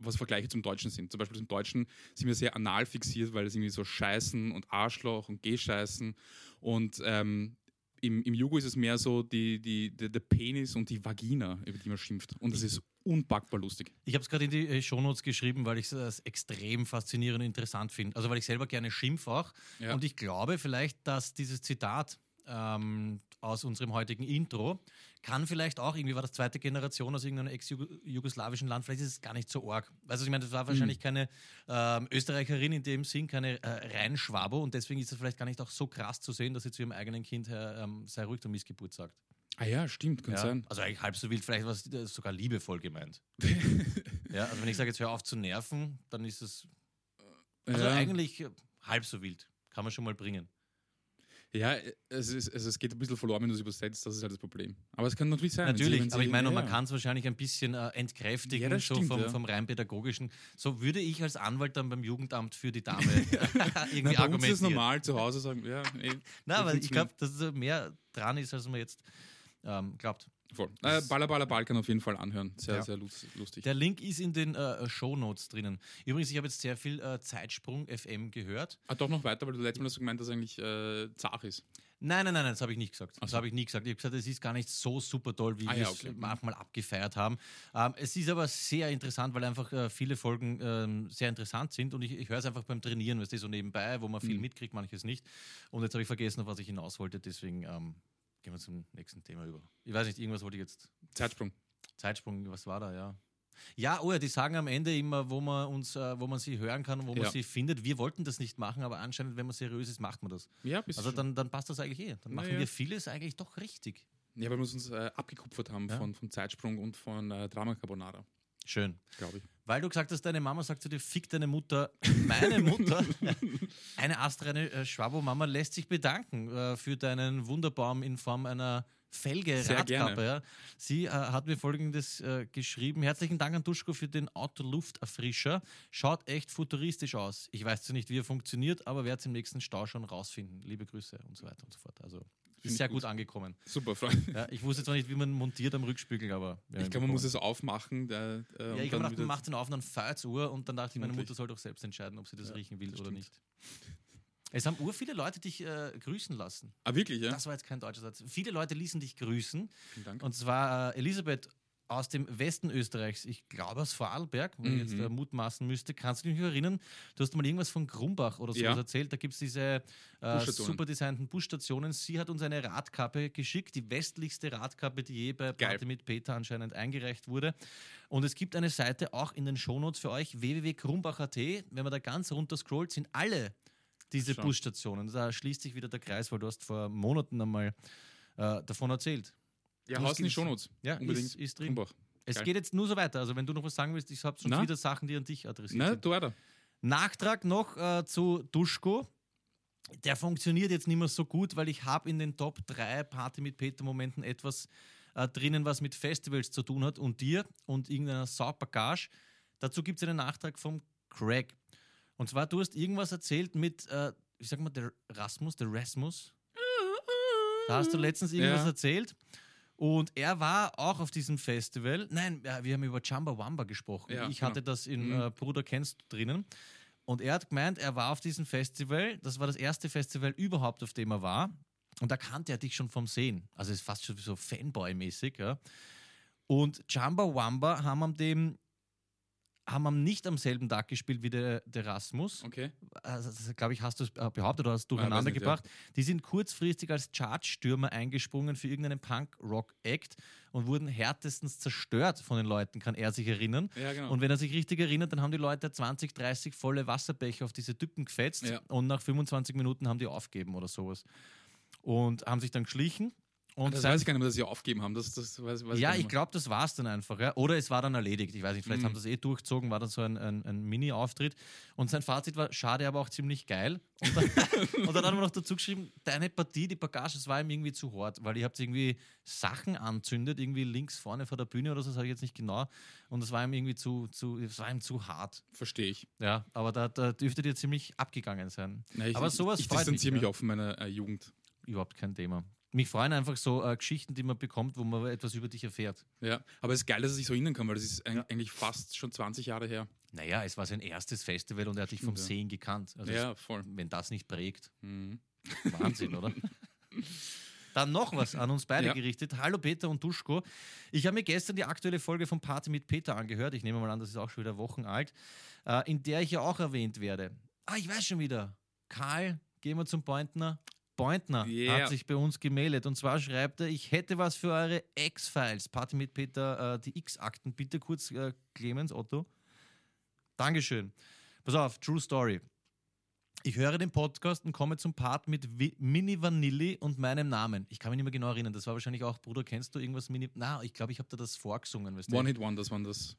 was Vergleiche zum Deutschen sind. Zum Beispiel im Deutschen sind wir sehr anal fixiert, weil es irgendwie so Scheißen und Arschloch und Gehscheißen. Und ähm, im, im Jugo ist es mehr so die, die, die, der Penis und die Vagina, über die man schimpft. Und das ist unpackbar lustig. Ich habe es gerade in die äh, Shownotes geschrieben, weil ich es extrem faszinierend und interessant finde. Also weil ich selber gerne schimpf auch. Ja. Und ich glaube vielleicht, dass dieses Zitat ähm, aus unserem heutigen Intro kann vielleicht auch, irgendwie war das zweite Generation aus irgendeinem ex-jugoslawischen Land, vielleicht ist es gar nicht so arg. Also ich meine, das war wahrscheinlich keine ähm, Österreicherin in dem Sinn, keine äh, Reinschwabo und deswegen ist es vielleicht gar nicht auch so krass zu sehen, dass sie zu ihrem eigenen Kind äh, ähm, sei ruhig, du Missgeburt sagt. Ah ja, stimmt, kann Ja? sein. Also eigentlich halb so wild, vielleicht war es äh, sogar liebevoll gemeint. ja, also wenn ich sage, jetzt hör auf zu nerven, dann ist es Also Ja. eigentlich äh, halb so wild. Kann man schon mal bringen. Ja, es, ist, es geht ein bisschen verloren, wenn du es übersetzt, das ist halt das Problem. Aber es kann natürlich sein. sie- Natürlich, aber ich meine, ja, man kann es wahrscheinlich ein bisschen äh, entkräftigen, Ja, so stimmt, vom, ja. vom rein pädagogischen. So würde ich als Anwalt dann beim Jugendamt für die Dame irgendwie Nein, bei uns ist es argumentieren. normal zu Hause sagen, ja, ey, Nein, aber ich glaube, dass da mehr dran ist, als man jetzt ähm, glaubt. Voll. Äh, Baller Baller Ball kann auf jeden Fall anhören. Sehr, Ja. sehr lus- lustig. Der Link ist in den äh, Shownotes drinnen. Übrigens, ich habe jetzt sehr viel äh, Zeitsprung FM gehört. ah, doch noch weiter, weil du letztes Mal hast du gemeint, dass eigentlich äh, zart ist. Nein, nein, nein, nein, das habe ich nicht gesagt. Das so. habe ich nie gesagt. Ich habe gesagt, es ist gar nicht so super toll, wie Ah, wir ja, es okay. manchmal abgefeiert haben. Ähm, es ist aber sehr interessant, weil einfach äh, viele Folgen ähm, sehr interessant sind und ich, ich höre es einfach beim Trainieren, weißt du, so nebenbei, wo man viel Mhm. mitkriegt, manches nicht. Und jetzt habe ich vergessen, auf was ich hinaus wollte, deswegen ähm, gehen wir zum nächsten Thema über. Ich weiß nicht, irgendwas wollte ich jetzt. Zeitsprung. Zeitsprung, was war da, ja? Ja, oh ja, die sagen am Ende immer, wo man uns, äh, wo man sie hören kann und wo man Ja. sie findet. Wir wollten das nicht machen, aber anscheinend, wenn man seriös ist, macht man das. Ja, bist Also du dann, dann passt das eigentlich eh. Dann machen Naja. wir vieles eigentlich doch richtig. Ja, weil wir uns äh, abgekupfert haben Ja. von, von Zeitsprung und von äh, Drama Carbonara, Schön. glaube ich. Weil du gesagt hast, deine Mama sagt zu dir, fick deine Mutter. Meine Mutter, eine astreine äh, Schwabo-Mama, lässt sich bedanken äh, für deinen Wunderbaum in Form einer Felge Sehr Radkappe. Ja. Sie äh, hat mir folgendes äh, geschrieben. Herzlichen Dank an Duschko für den Autolufterfrischer. Schaut echt futuristisch aus. Ich weiß zwar nicht, wie er funktioniert, aber werde es im nächsten Stau schon rausfinden. Liebe Grüße und so weiter und so fort. Also ist ich sehr gut. gut angekommen. Super, Freund. Ja, ich wusste zwar nicht, wie man montiert am Rückspiegel, aber haben Ich glaube, man muss es aufmachen. Der, äh, Ja, ich habe dann gedacht, wieder- man macht den auf und dann feuert Uhr und dann dachte ich, meine. Mutter soll doch selbst entscheiden, ob sie das Ja, riechen will das oder nicht. Es haben ur viele Leute dich äh, grüßen lassen. Ah, wirklich, ja? Das war jetzt kein deutscher Satz. Viele Leute ließen dich grüßen. Vielen Dank. Und zwar äh, Elisabeth aus dem Westen Österreichs, ich glaube aus Vorarlberg, wenn ich jetzt Mhm. äh, mutmaßen müsste. Kannst du dich noch erinnern? Du hast mal irgendwas von Grumbach oder sowas Ja. erzählt. Da gibt es diese äh, Busstationen. super designten Busstationen. Sie hat uns eine Radkappe geschickt, die westlichste Radkappe, die je bei. Party mit Peter anscheinend eingereicht wurde. Und es gibt eine Seite auch in den Shownotes für euch, www.krumbach.at. Wenn man da ganz runter scrollt, sind alle diese. Busstationen. Da schließt sich wieder der Kreis, weil du hast vor Monaten einmal äh, davon erzählt. Ja, haust in die Shownotes. Ja, Unbedingt. ist, ist drin. Krumbach. Es Geil. geht jetzt nur so weiter. Also wenn du noch was sagen willst, ich habe sonst Na? wieder Sachen, die an dich adressiert Na, sind. du weiter. Nachtrag noch äh, zu Duschko. Der funktioniert jetzt nicht mehr so gut, weil ich habe in den Top 3 Party mit Peter Momenten etwas äh, drinnen, was mit Festivals zu tun hat und dir und irgendeiner Saubagage. Dazu gibt es einen Nachtrag vom Craig. Und zwar, du hast irgendwas erzählt mit, äh, ich sag mal, der Rasmus, der Rasmus. Da hast du letztens irgendwas Ja. erzählt. Und er war auch auf diesem Festival. Nein, wir haben über Chamba Wamba gesprochen. Ja, ich hatte genau. das in Mhm. äh, Bruder kennst du drinnen. Und er hat gemeint, er war auf diesem Festival. Das war das erste Festival überhaupt, auf dem er war. Und da kannte er dich schon vom Sehen. Also ist fast schon so Fanboy-mäßig. Ja. Und Chamba Wamba haben am dem haben am nicht am selben Tag gespielt wie der, der Rasmus Okay. also glaube ich, hast du es äh, behauptet oder hast durcheinander weiß nicht, gebracht. Die sind kurzfristig als Chartstürmer eingesprungen für irgendeinen Punk-Rock-Act und wurden härtestens zerstört von den Leuten, kann er sich erinnern. Ja, genau. Und wenn er sich richtig erinnert, dann haben die Leute 20, 30 volle Wasserbecher auf diese Typen gefetzt Ja. und nach 25 Minuten haben die aufgeben oder sowas. Und haben sich dann geschlichen. Und das weiß ich gar nicht mehr, dass sie aufgeben haben. Das, das weiß, weiß ja, nicht ich glaube, das war es dann einfach. Ja. Oder es war dann erledigt. Ich weiß nicht, vielleicht Mhm. haben das eh durchgezogen, war dann so ein, ein, ein Mini-Auftritt. Und sein Fazit war, schade, aber auch ziemlich geil. Und dann, und dann hat er noch dazu geschrieben, deine Partie, die Bagage, das war ihm irgendwie zu hart, weil ihr habt irgendwie Sachen anzündet, irgendwie links vorne vor der Bühne oder so, das sage ich jetzt nicht genau. Und das war ihm irgendwie zu, zu, das war ihm zu hart. Verstehe ich. Ja, aber da, da dürfte dir ziemlich abgegangen sein. Na, ich aber ich, sowas ich freut distanziere mich, mich ja. auch von meiner äh, Jugend. Überhaupt kein Thema. Mich freuen einfach so äh, Geschichten, die man bekommt, wo man etwas über dich erfährt. Ja, aber es ist geil, dass er sich so erinnern kann, weil das ist Ja. eigentlich fast schon 20 Jahre her. Naja, es war sein erstes Festival und er hat dich vom ja. Sehen gekannt. Also ja, voll. wenn das nicht prägt, Mhm. Wahnsinn, oder? Dann noch was an uns beide Ja. gerichtet. Hallo Peter und Duschko. Ich habe mir gestern die aktuelle Folge von Party mit Peter angehört. Ich nehme mal an, das ist auch schon wieder Wochen alt, äh, in der ich ja auch erwähnt werde. Ah, ich weiß schon wieder. Karl, gehen wir zum Pointner. Pointner Yeah. hat sich bei uns gemeldet und zwar schreibt er, ich hätte was für eure X-Files. Party mit Peter, äh, die X-Akten. Bitte kurz, äh, Clemens, Otto. Dankeschön. Pass auf, True Story. Ich höre den Podcast und komme zum Part mit Vi Mini Vanilli und meinem Namen. Ich kann mich nicht mehr genau erinnern. Das war wahrscheinlich auch, Bruder, kennst du irgendwas Mini? Na, ich glaube, ich habe da das vorgesungen. One Hit Wonders waren das.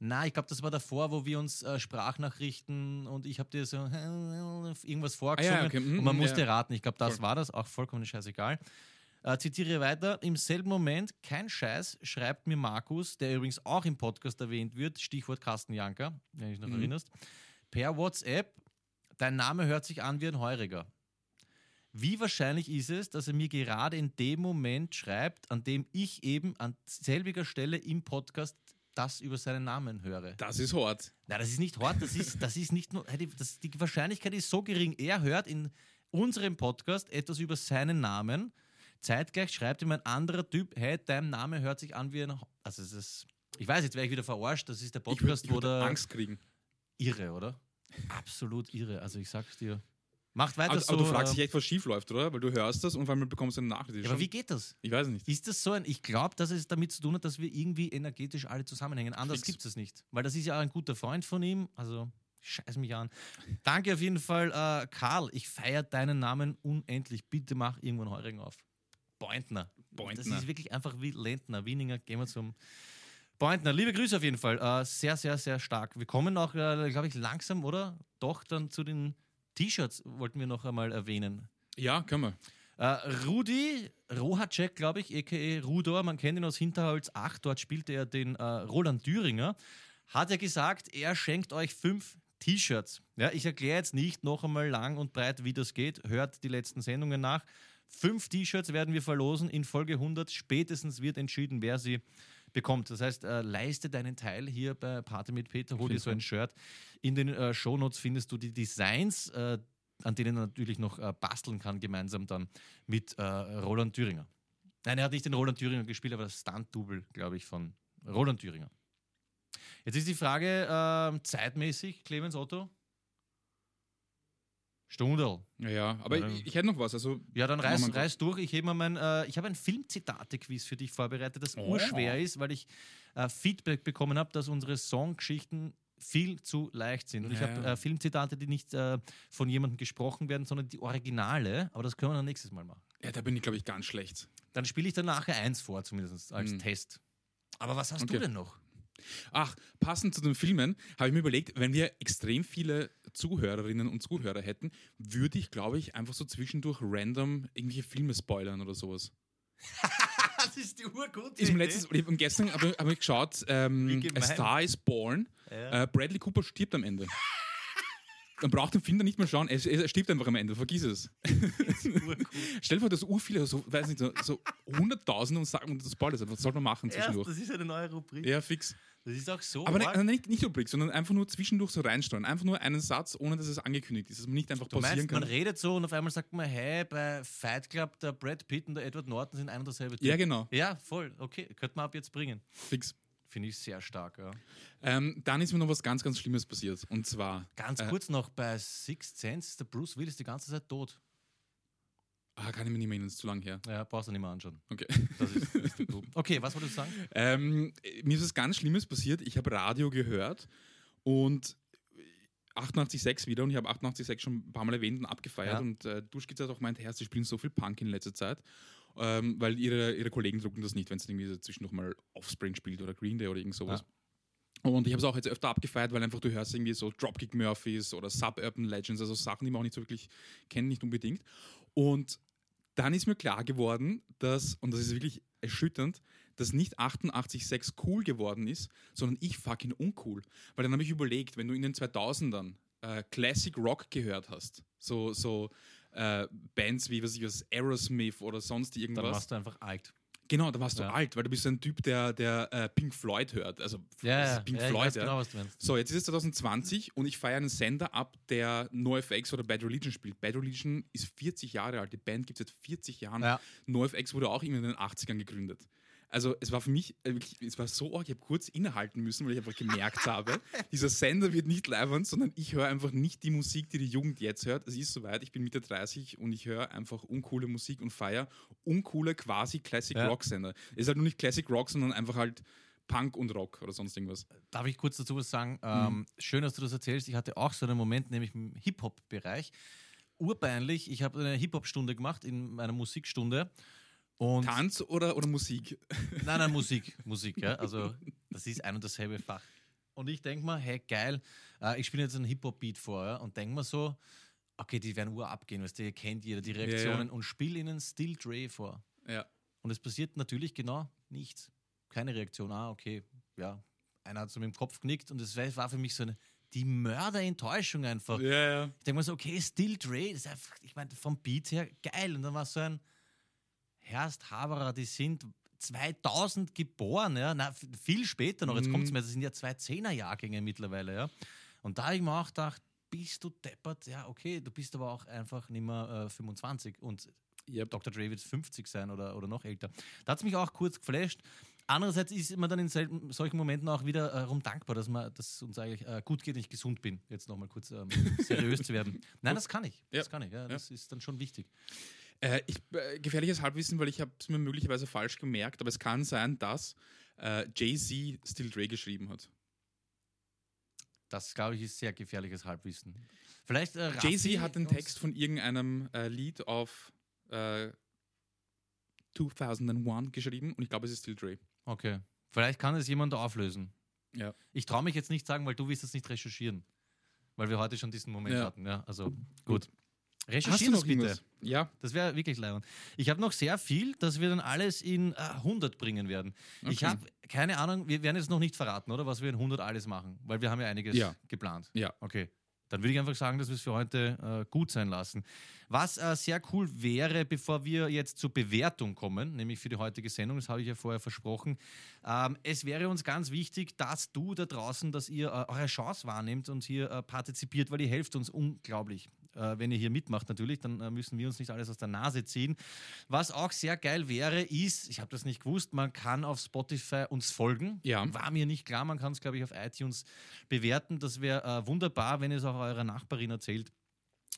Na, ich glaube, das war davor, wo wir uns äh, Sprachnachrichten und ich habe dir so irgendwas vorgesungen Ah ja, okay, mhm, und man ja. musste raten. Ich glaube, das Voll. war das, auch vollkommen scheißegal. Äh, zitiere weiter. Im selben Moment, kein Scheiß, schreibt mir Markus, der übrigens auch im Podcast erwähnt wird, Stichwort Carsten Janker, wenn du dich noch Mhm. erinnerst, per WhatsApp, dein Name hört sich an wie ein Heuriger. Wie wahrscheinlich ist es, dass er mir gerade in dem Moment schreibt, an dem ich eben an selbiger Stelle im Podcast das über seinen Namen höre? Das ist hart. Nein, das ist nicht hart, das ist, das ist nicht nur, das, die Wahrscheinlichkeit ist so gering, er hört in unserem Podcast etwas über seinen Namen, zeitgleich schreibt ihm ein anderer Typ, hey, dein Name hört sich an wie ein, also es ist, ich weiß, jetzt wäre ich wieder verarscht, das ist der Ich würde Podcast, wo würd der, Angst kriegen. irre, oder? Absolut irre, also ich sag's dir. Macht weiter Aber, so. aber du fragst äh, dich echt, was schief läuft, oder? Weil du hörst das und auf einmal bekommst du eine Nachricht. Ja, aber wie geht das? Ich weiß nicht. Ist das so ein, ich glaube, dass es damit zu tun hat, dass wir irgendwie energetisch alle zusammenhängen. Anders gibt es nicht. Weil das ist ja auch ein guter Freund von ihm. Also, scheiß mich an. Danke auf jeden Fall, äh, Karl. Ich feiere deinen Namen unendlich. Bitte mach irgendwann Heurigen auf. Pointner. Das ist wirklich einfach wie Lentner. Wieninger, gehen wir zum Pointner. Liebe Grüße auf jeden Fall. Äh, sehr, sehr, sehr stark. Wir kommen auch, äh, glaube ich, langsam, oder? Doch dann zu den T-Shirts wollten wir noch einmal erwähnen. Ja, können wir. Äh, Rudi Rohacek, glaube ich, a.k.a. Rudor, man kennt ihn aus Hinterholz 8, dort spielte er den äh, Roland Thüringer, hat ja gesagt, er schenkt euch fünf T-Shirts. Ja, ich erkläre jetzt nicht noch einmal lang und breit, wie das geht. Hört die letzten Sendungen nach. Fünf T-Shirts werden wir verlosen. In Folge 100 spätestens wird entschieden, wer sie bekommt. Das heißt, äh, leiste deinen Teil hier bei Party mit Peter, hol dir so ein Shirt. In den äh, Shownotes findest du die Designs, äh, an denen er natürlich noch äh, basteln kann, gemeinsam dann mit äh, Roland Thüringer. Nein, er hat nicht den Roland Thüringer gespielt, aber das Stunt-Double, glaube ich, von Roland Thüringer. Jetzt ist die Frage, ähm, zeitmäßig, Clemens Otto? Stundel. Ja, ja. Aber Ja, ich, ich hätte noch was. Also, Ja, dann reiß, reiß durch. Ich mal mein, äh, ich habe ein Filmzitate-Quiz für dich vorbereitet, das Oh. urschwer ist, weil ich äh, Feedback bekommen habe, dass unsere Songgeschichten viel zu leicht sind. Und ich Ja, habe ja. äh, Filmzitate, die nicht äh, von jemandem gesprochen werden, sondern die Originale. Aber das können wir dann nächstes Mal machen. ja, da bin ich, glaube ich, ganz schlecht. Dann spiele ich dann nachher eins vor, zumindest als Mhm. Test. Aber was hast Okay. du denn noch? Ach, passend zu den Filmen habe ich mir überlegt, wenn wir extrem viele Zuhörerinnen und Zuhörer hätten, würde ich, glaube ich, einfach so zwischendurch random irgendwelche Filme spoilern oder sowas. das ist die urgute Ist mir letztens, ich hab gestern habe ich, hab ich geschaut, ähm. A Star is Born. Ja. Äh, Bradley Cooper stirbt am Ende. Dann braucht den Film dann nicht mehr schauen, er, er stirbt einfach am Ende, vergiss es. Stell dir vor, dass ur viele, so, weiß nicht, so, so 100.000 und sagen, und das spoilert einfach, das sollte man machen Erst, zwischendurch. das ist eine neue Rubrik. Ja, fix. Das ist auch so. Aber ne, nicht, nicht Rubrik, sondern einfach nur zwischendurch so reinsteuern. Einfach nur einen Satz, ohne dass es angekündigt ist, dass man nicht einfach Du pausieren meinst, man kann. redet so und auf einmal sagt man, hey, bei Fight Club, der Brad Pitt und der Edward Norton sind ein und derselbe Typ. Ja, genau, Ja, voll. Okay, könnte man ab jetzt bringen. fix. Finde ich sehr stark, ja. Ähm, dann ist mir noch was ganz, ganz Schlimmes passiert. Und zwar, Ganz Äh. kurz noch, bei Sixth Sense ist der Bruce Willis die ganze Zeit tot. Ah, kann ich mir nicht mehr erinnern, ist zu lang her. Ja, brauchst du nicht mehr anschauen. Okay. Das ist, das ist okay, was wolltest du sagen? Ähm, mir ist was ganz Schlimmes passiert. Ich habe Radio gehört und 88.6 wieder und ich habe 88.6 schon ein paar Mal erwähnt und abgefeiert Ja. und äh, Duschkitz hat auch meint, Herr, sie spielen so viel Punk in letzter Zeit, ähm, weil ihre, ihre Kollegen drucken das nicht, wenn es irgendwie so zwischendurch mal Offspring spielt oder Green Day oder irgend sowas. Und ich habe es auch jetzt öfter abgefeiert, weil einfach du hörst irgendwie so Dropkick Murphys oder Suburban Legends, also Sachen, die man auch nicht so wirklich kennt, nicht unbedingt. Und dann ist mir klar geworden, dass, und das ist wirklich erschütternd, dass nicht 88.6 cool geworden ist, sondern ich fucking uncool. Weil dann habe ich überlegt, wenn du in den 2000ern äh, Classic Rock gehört hast, so, so äh, Bands wie, was ich was, Aerosmith oder sonst Dann irgendwas. warst du einfach alt. Genau, da warst du Ja. alt, weil du bist ein Typ, der, der äh, Pink Floyd hört. Also Ja, Pink ja Floyd, genau, was du meinst. So, jetzt ist es 2020 und ich feiere einen Sender ab, der NoFX oder Bad Religion spielt. Bad Religion ist 40 Jahre alt. Die Band gibt es seit 40 Jahren. Ja. NoFX wurde auch irgendwie in den 80ern gegründet. Also es war für mich, äh, wirklich, es war so arg, ich habe kurz innehalten müssen, weil ich einfach gemerkt habe, dieser Sender wird nicht leibend, sondern ich höre einfach nicht die Musik, die die Jugend jetzt hört. Es ist soweit, ich bin Mitte 30 und ich höre einfach uncoole Musik und feiere uncoole quasi Classic Ja. Rock Sender. Es ist halt nur nicht Classic Rock, sondern einfach halt Punk und Rock oder sonst irgendwas. Darf ich kurz dazu was sagen? Ähm, schön, dass du das erzählst. Ich hatte auch so einen Moment, nämlich im Hip-Hop-Bereich. Urbeinlich, ich habe eine Hip-Hop-Stunde gemacht in meiner Musikstunde. Und Tanz oder, oder Musik? Nein, nein, Musik, Musik, ja. Also das ist ein und dasselbe Fach. Und ich denke mir, hey, geil, äh, ich spiele jetzt einen Hip-Hop-Beat vor ja, und denke mir so, okay, die werden Uhr abgehen, weißt du, ihr kennt jeder die ja. Reaktionen und spiele ihnen Still Dre vor. Ja. Und es passiert natürlich genau nichts. Keine Reaktion. Ah, okay, ja. Einer hat so mit dem Kopf knickt und es war für mich so eine, die Mörderenttäuschung einfach. Ja, ja. Ich denke mir so, okay, Still Dre, das ist einfach, ich meine, vom Beat her geil. Und dann war so ein Herst Haberer, die sind 2000 geboren, ja, na, viel später noch. Jetzt Mhm. kommt es mir, das sind ja zwei Zehnerjahrgänge mittlerweile, ja. Und da habe ich mir auch gedacht, bist du deppert? Ja, okay, du bist aber auch einfach nicht mehr äh, 25 und Yep. Dr. Dre wird 50 sein oder, oder noch älter. Da hat es mich auch kurz geflasht. Andererseits ist man dann in selten, solchen Momenten auch wiederum dankbar, dass, man, dass es uns eigentlich äh, gut geht und ich gesund bin. Jetzt nochmal kurz ähm, seriös zu werden. Nein, das kann ich. Das Ja. kann ich. Ja, das ist dann schon wichtig. Äh, ich, äh, gefährliches Halbwissen, weil ich habe es mir möglicherweise falsch gemerkt, aber es kann sein, dass äh, Jay-Z Still Dre geschrieben hat. Das, glaube ich, ist sehr gefährliches Halbwissen. Vielleicht äh, Jay-Z hat den Text von irgendeinem äh, Lied auf äh, 2001 geschrieben und ich glaube, es ist Still Dre. Okay. Vielleicht kann es jemand auflösen. Ja. Ich traue mich jetzt nicht sagen, weil du willst es nicht recherchieren. Weil wir heute schon diesen Moment Ja. hatten. Ja, also gut. Recherchieren noch bitte. irgendwas? Ja. Das wäre wirklich leibend. Ich habe noch sehr viel, dass wir dann alles in äh, 100 bringen werden. Ich Okay. habe keine Ahnung, wir werden jetzt noch nicht verraten, oder? Was wir in 100 alles machen, weil wir haben ja einiges Ja. geplant. Ja. Okay. Dann würde ich einfach sagen, dass wir es für heute äh, gut sein lassen. Was äh, sehr cool wäre, bevor wir jetzt zur Bewertung kommen, nämlich für die heutige Sendung, das habe ich ja vorher versprochen, ähm, es wäre uns ganz wichtig, dass du da draußen, dass ihr äh, eure Chance wahrnehmt und hier äh, partizipiert, weil ihr helft uns unglaublich. Äh, wenn ihr hier mitmacht natürlich, dann äh, müssen wir uns nicht alles aus der Nase ziehen. Was auch sehr geil wäre, ist, ich habe das nicht gewusst, man kann auf Spotify uns folgen. Ja. War mir nicht klar, man kann es, glaube ich, auf iTunes bewerten. Das wäre äh, wunderbar, wenn ihr es auch eurer Nachbarin erzählt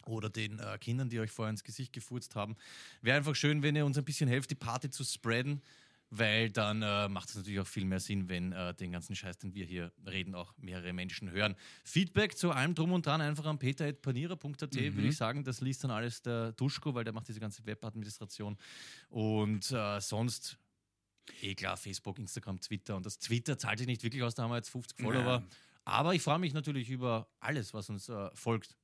oder den äh, Kindern, die euch vorher ins Gesicht gefurzt haben. Wäre einfach schön, wenn ihr uns ein bisschen helft, die Party zu spreaden, weil dann äh, macht es natürlich auch viel mehr Sinn, wenn äh, den ganzen Scheiß, den wir hier reden, auch mehrere Menschen hören. Feedback zu allem drum und dran einfach an peter.panierer.at würde ich sagen. Das liest dann alles der Duschko, weil der macht diese ganze Webadministration. Und äh, sonst Eh klar, Facebook, Instagram, Twitter. Und das Twitter zahlt sich nicht wirklich aus, da haben wir jetzt 50 Follower. Nein. Aber ich freue mich natürlich über alles, was uns äh, folgt.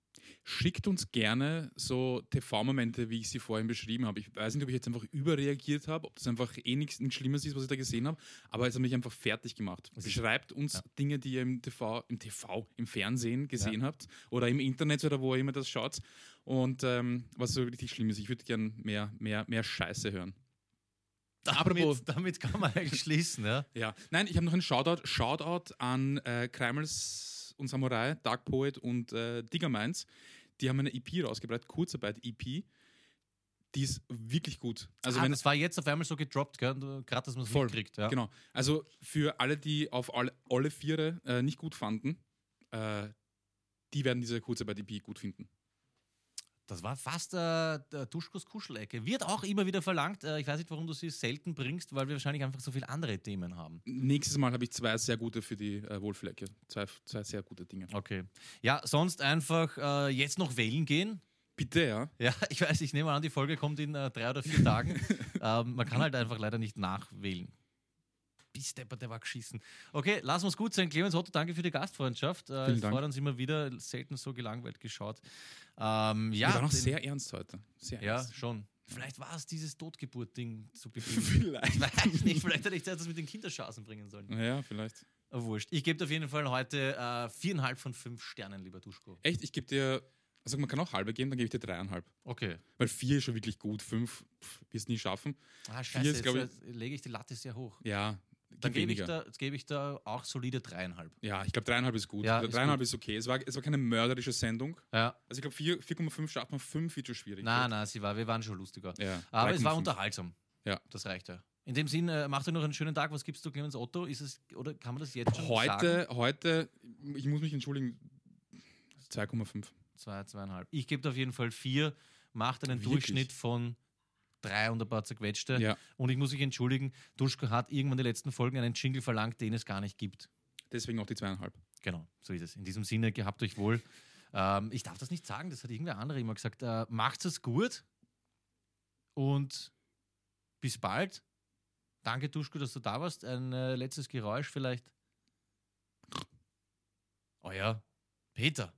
Schickt uns gerne so TV-Momente, wie ich sie vorhin beschrieben habe. Ich weiß nicht, ob ich jetzt einfach überreagiert habe, ob das einfach eh nichts, Schlimmes ist, was ich da gesehen habe, aber es hat mich einfach fertig gemacht. Beschreibt uns ja. Dinge, die ihr im TV, im TV, im Fernsehen gesehen habt oder im Internet oder wo ihr immer das schaut. Und ähm, was so richtig schlimm ist, ich würde gern mehr, mehr, mehr Scheiße hören. Damit, damit kann man eigentlich schließen. Ja? Ja, nein, ich habe noch einen Shoutout. Shoutout an äh, Und Samurai, Dark Poet und äh, Digger Minds. Die haben eine EP rausgebracht, Kurzarbeit-EP. Die ist wirklich gut. Also ah, wenn das war jetzt auf einmal so gedroppt, gerade dass man es Voll, mitkriegt. Ja. Genau. Also für alle, die auf alle, alle Viere äh, nicht gut fanden, äh, die werden diese Kurzarbeit-EP gut finden. Das war fast äh, der Duschkos Kuschelecke. Wird auch immer wieder verlangt. Äh, ich weiß nicht, warum du sie selten bringst, weil wir wahrscheinlich einfach so viele andere Themen haben. Nächstes Mal habe ich zwei sehr gute für die äh, Wohlfühlecke. Zwei, zwei sehr gute Dinge. Okay. Ja, sonst einfach äh, jetzt noch wählen gehen. Bitte, ja. Ja, ich weiß, ich nehme an, die Folge kommt in äh, drei oder vier Tagen. ähm, man kann halt einfach leider nicht nachwählen. Bis Depper, der war geschissen. Okay, lassen wir es gut sein. Clemens Otto, danke für die Gastfreundschaft. Äh, Vielen es Dank. freut uns immer wieder, selten so gelangweit geschaut. Ähm, ja, auch den- sehr ernst heute. Sehr ja, ernst. schon. Vielleicht war es dieses Totgeburt-Ding zu Beginn. Vielleicht. Ich weiß nicht, vielleicht hätte ich das mit den Kinderschaßen bringen sollen. Ja, vielleicht. Wurscht. Ich gebe auf jeden Fall heute äh, viereinhalb von fünf Sternen, lieber Duschko. Echt, ich gebe dir, also man kann auch halbe geben, dann gebe ich dir dreieinhalb. Okay. Weil vier ist schon wirklich gut, fünf wirst nie schaffen. Ah, Vier scheiße, ist, glaub jetzt äh, lege ich die Latte sehr hoch. Ja, Dann gebe ich, da, gebe ich da auch solide dreieinhalb. Ja, ich glaube dreieinhalb ist gut. Ja, Oder ist dreieinhalb gut. ist okay. Es war, es war keine mörderische Sendung. Ja. Also ich glaube 4,5 schafft man, 5 wird schon schwierig. Nein, nein, sie war, wir waren schon lustiger. Ja, Aber es war 3,5. unterhaltsam. Ja. Das reicht ja. In dem Sinn, äh, macht euch noch einen schönen Tag. Was gibst du, Clemens Otto? Ist es, oder kann man das jetzt schon sagen? Heute, heute, ich muss mich entschuldigen, 2,5. Zwei, zweieinhalb. Ich gebe auf jeden Fall vier, macht einen Wirklich? Durchschnitt von drei und ein paar zerquetschte. Ja, Und ich muss mich entschuldigen, Duschko hat irgendwann die letzten Folgen einen Jingle verlangt, den es gar nicht gibt. deswegen auch die zweieinhalb. Genau, so ist es. In diesem Sinne, gehabt euch wohl. Ähm, ich darf das nicht sagen, das hat irgendwer andere immer gesagt. Äh, macht's es gut und bis bald. Danke, Duschko, dass du da warst. Ein äh, letztes Geräusch vielleicht. Oh ja, Peter.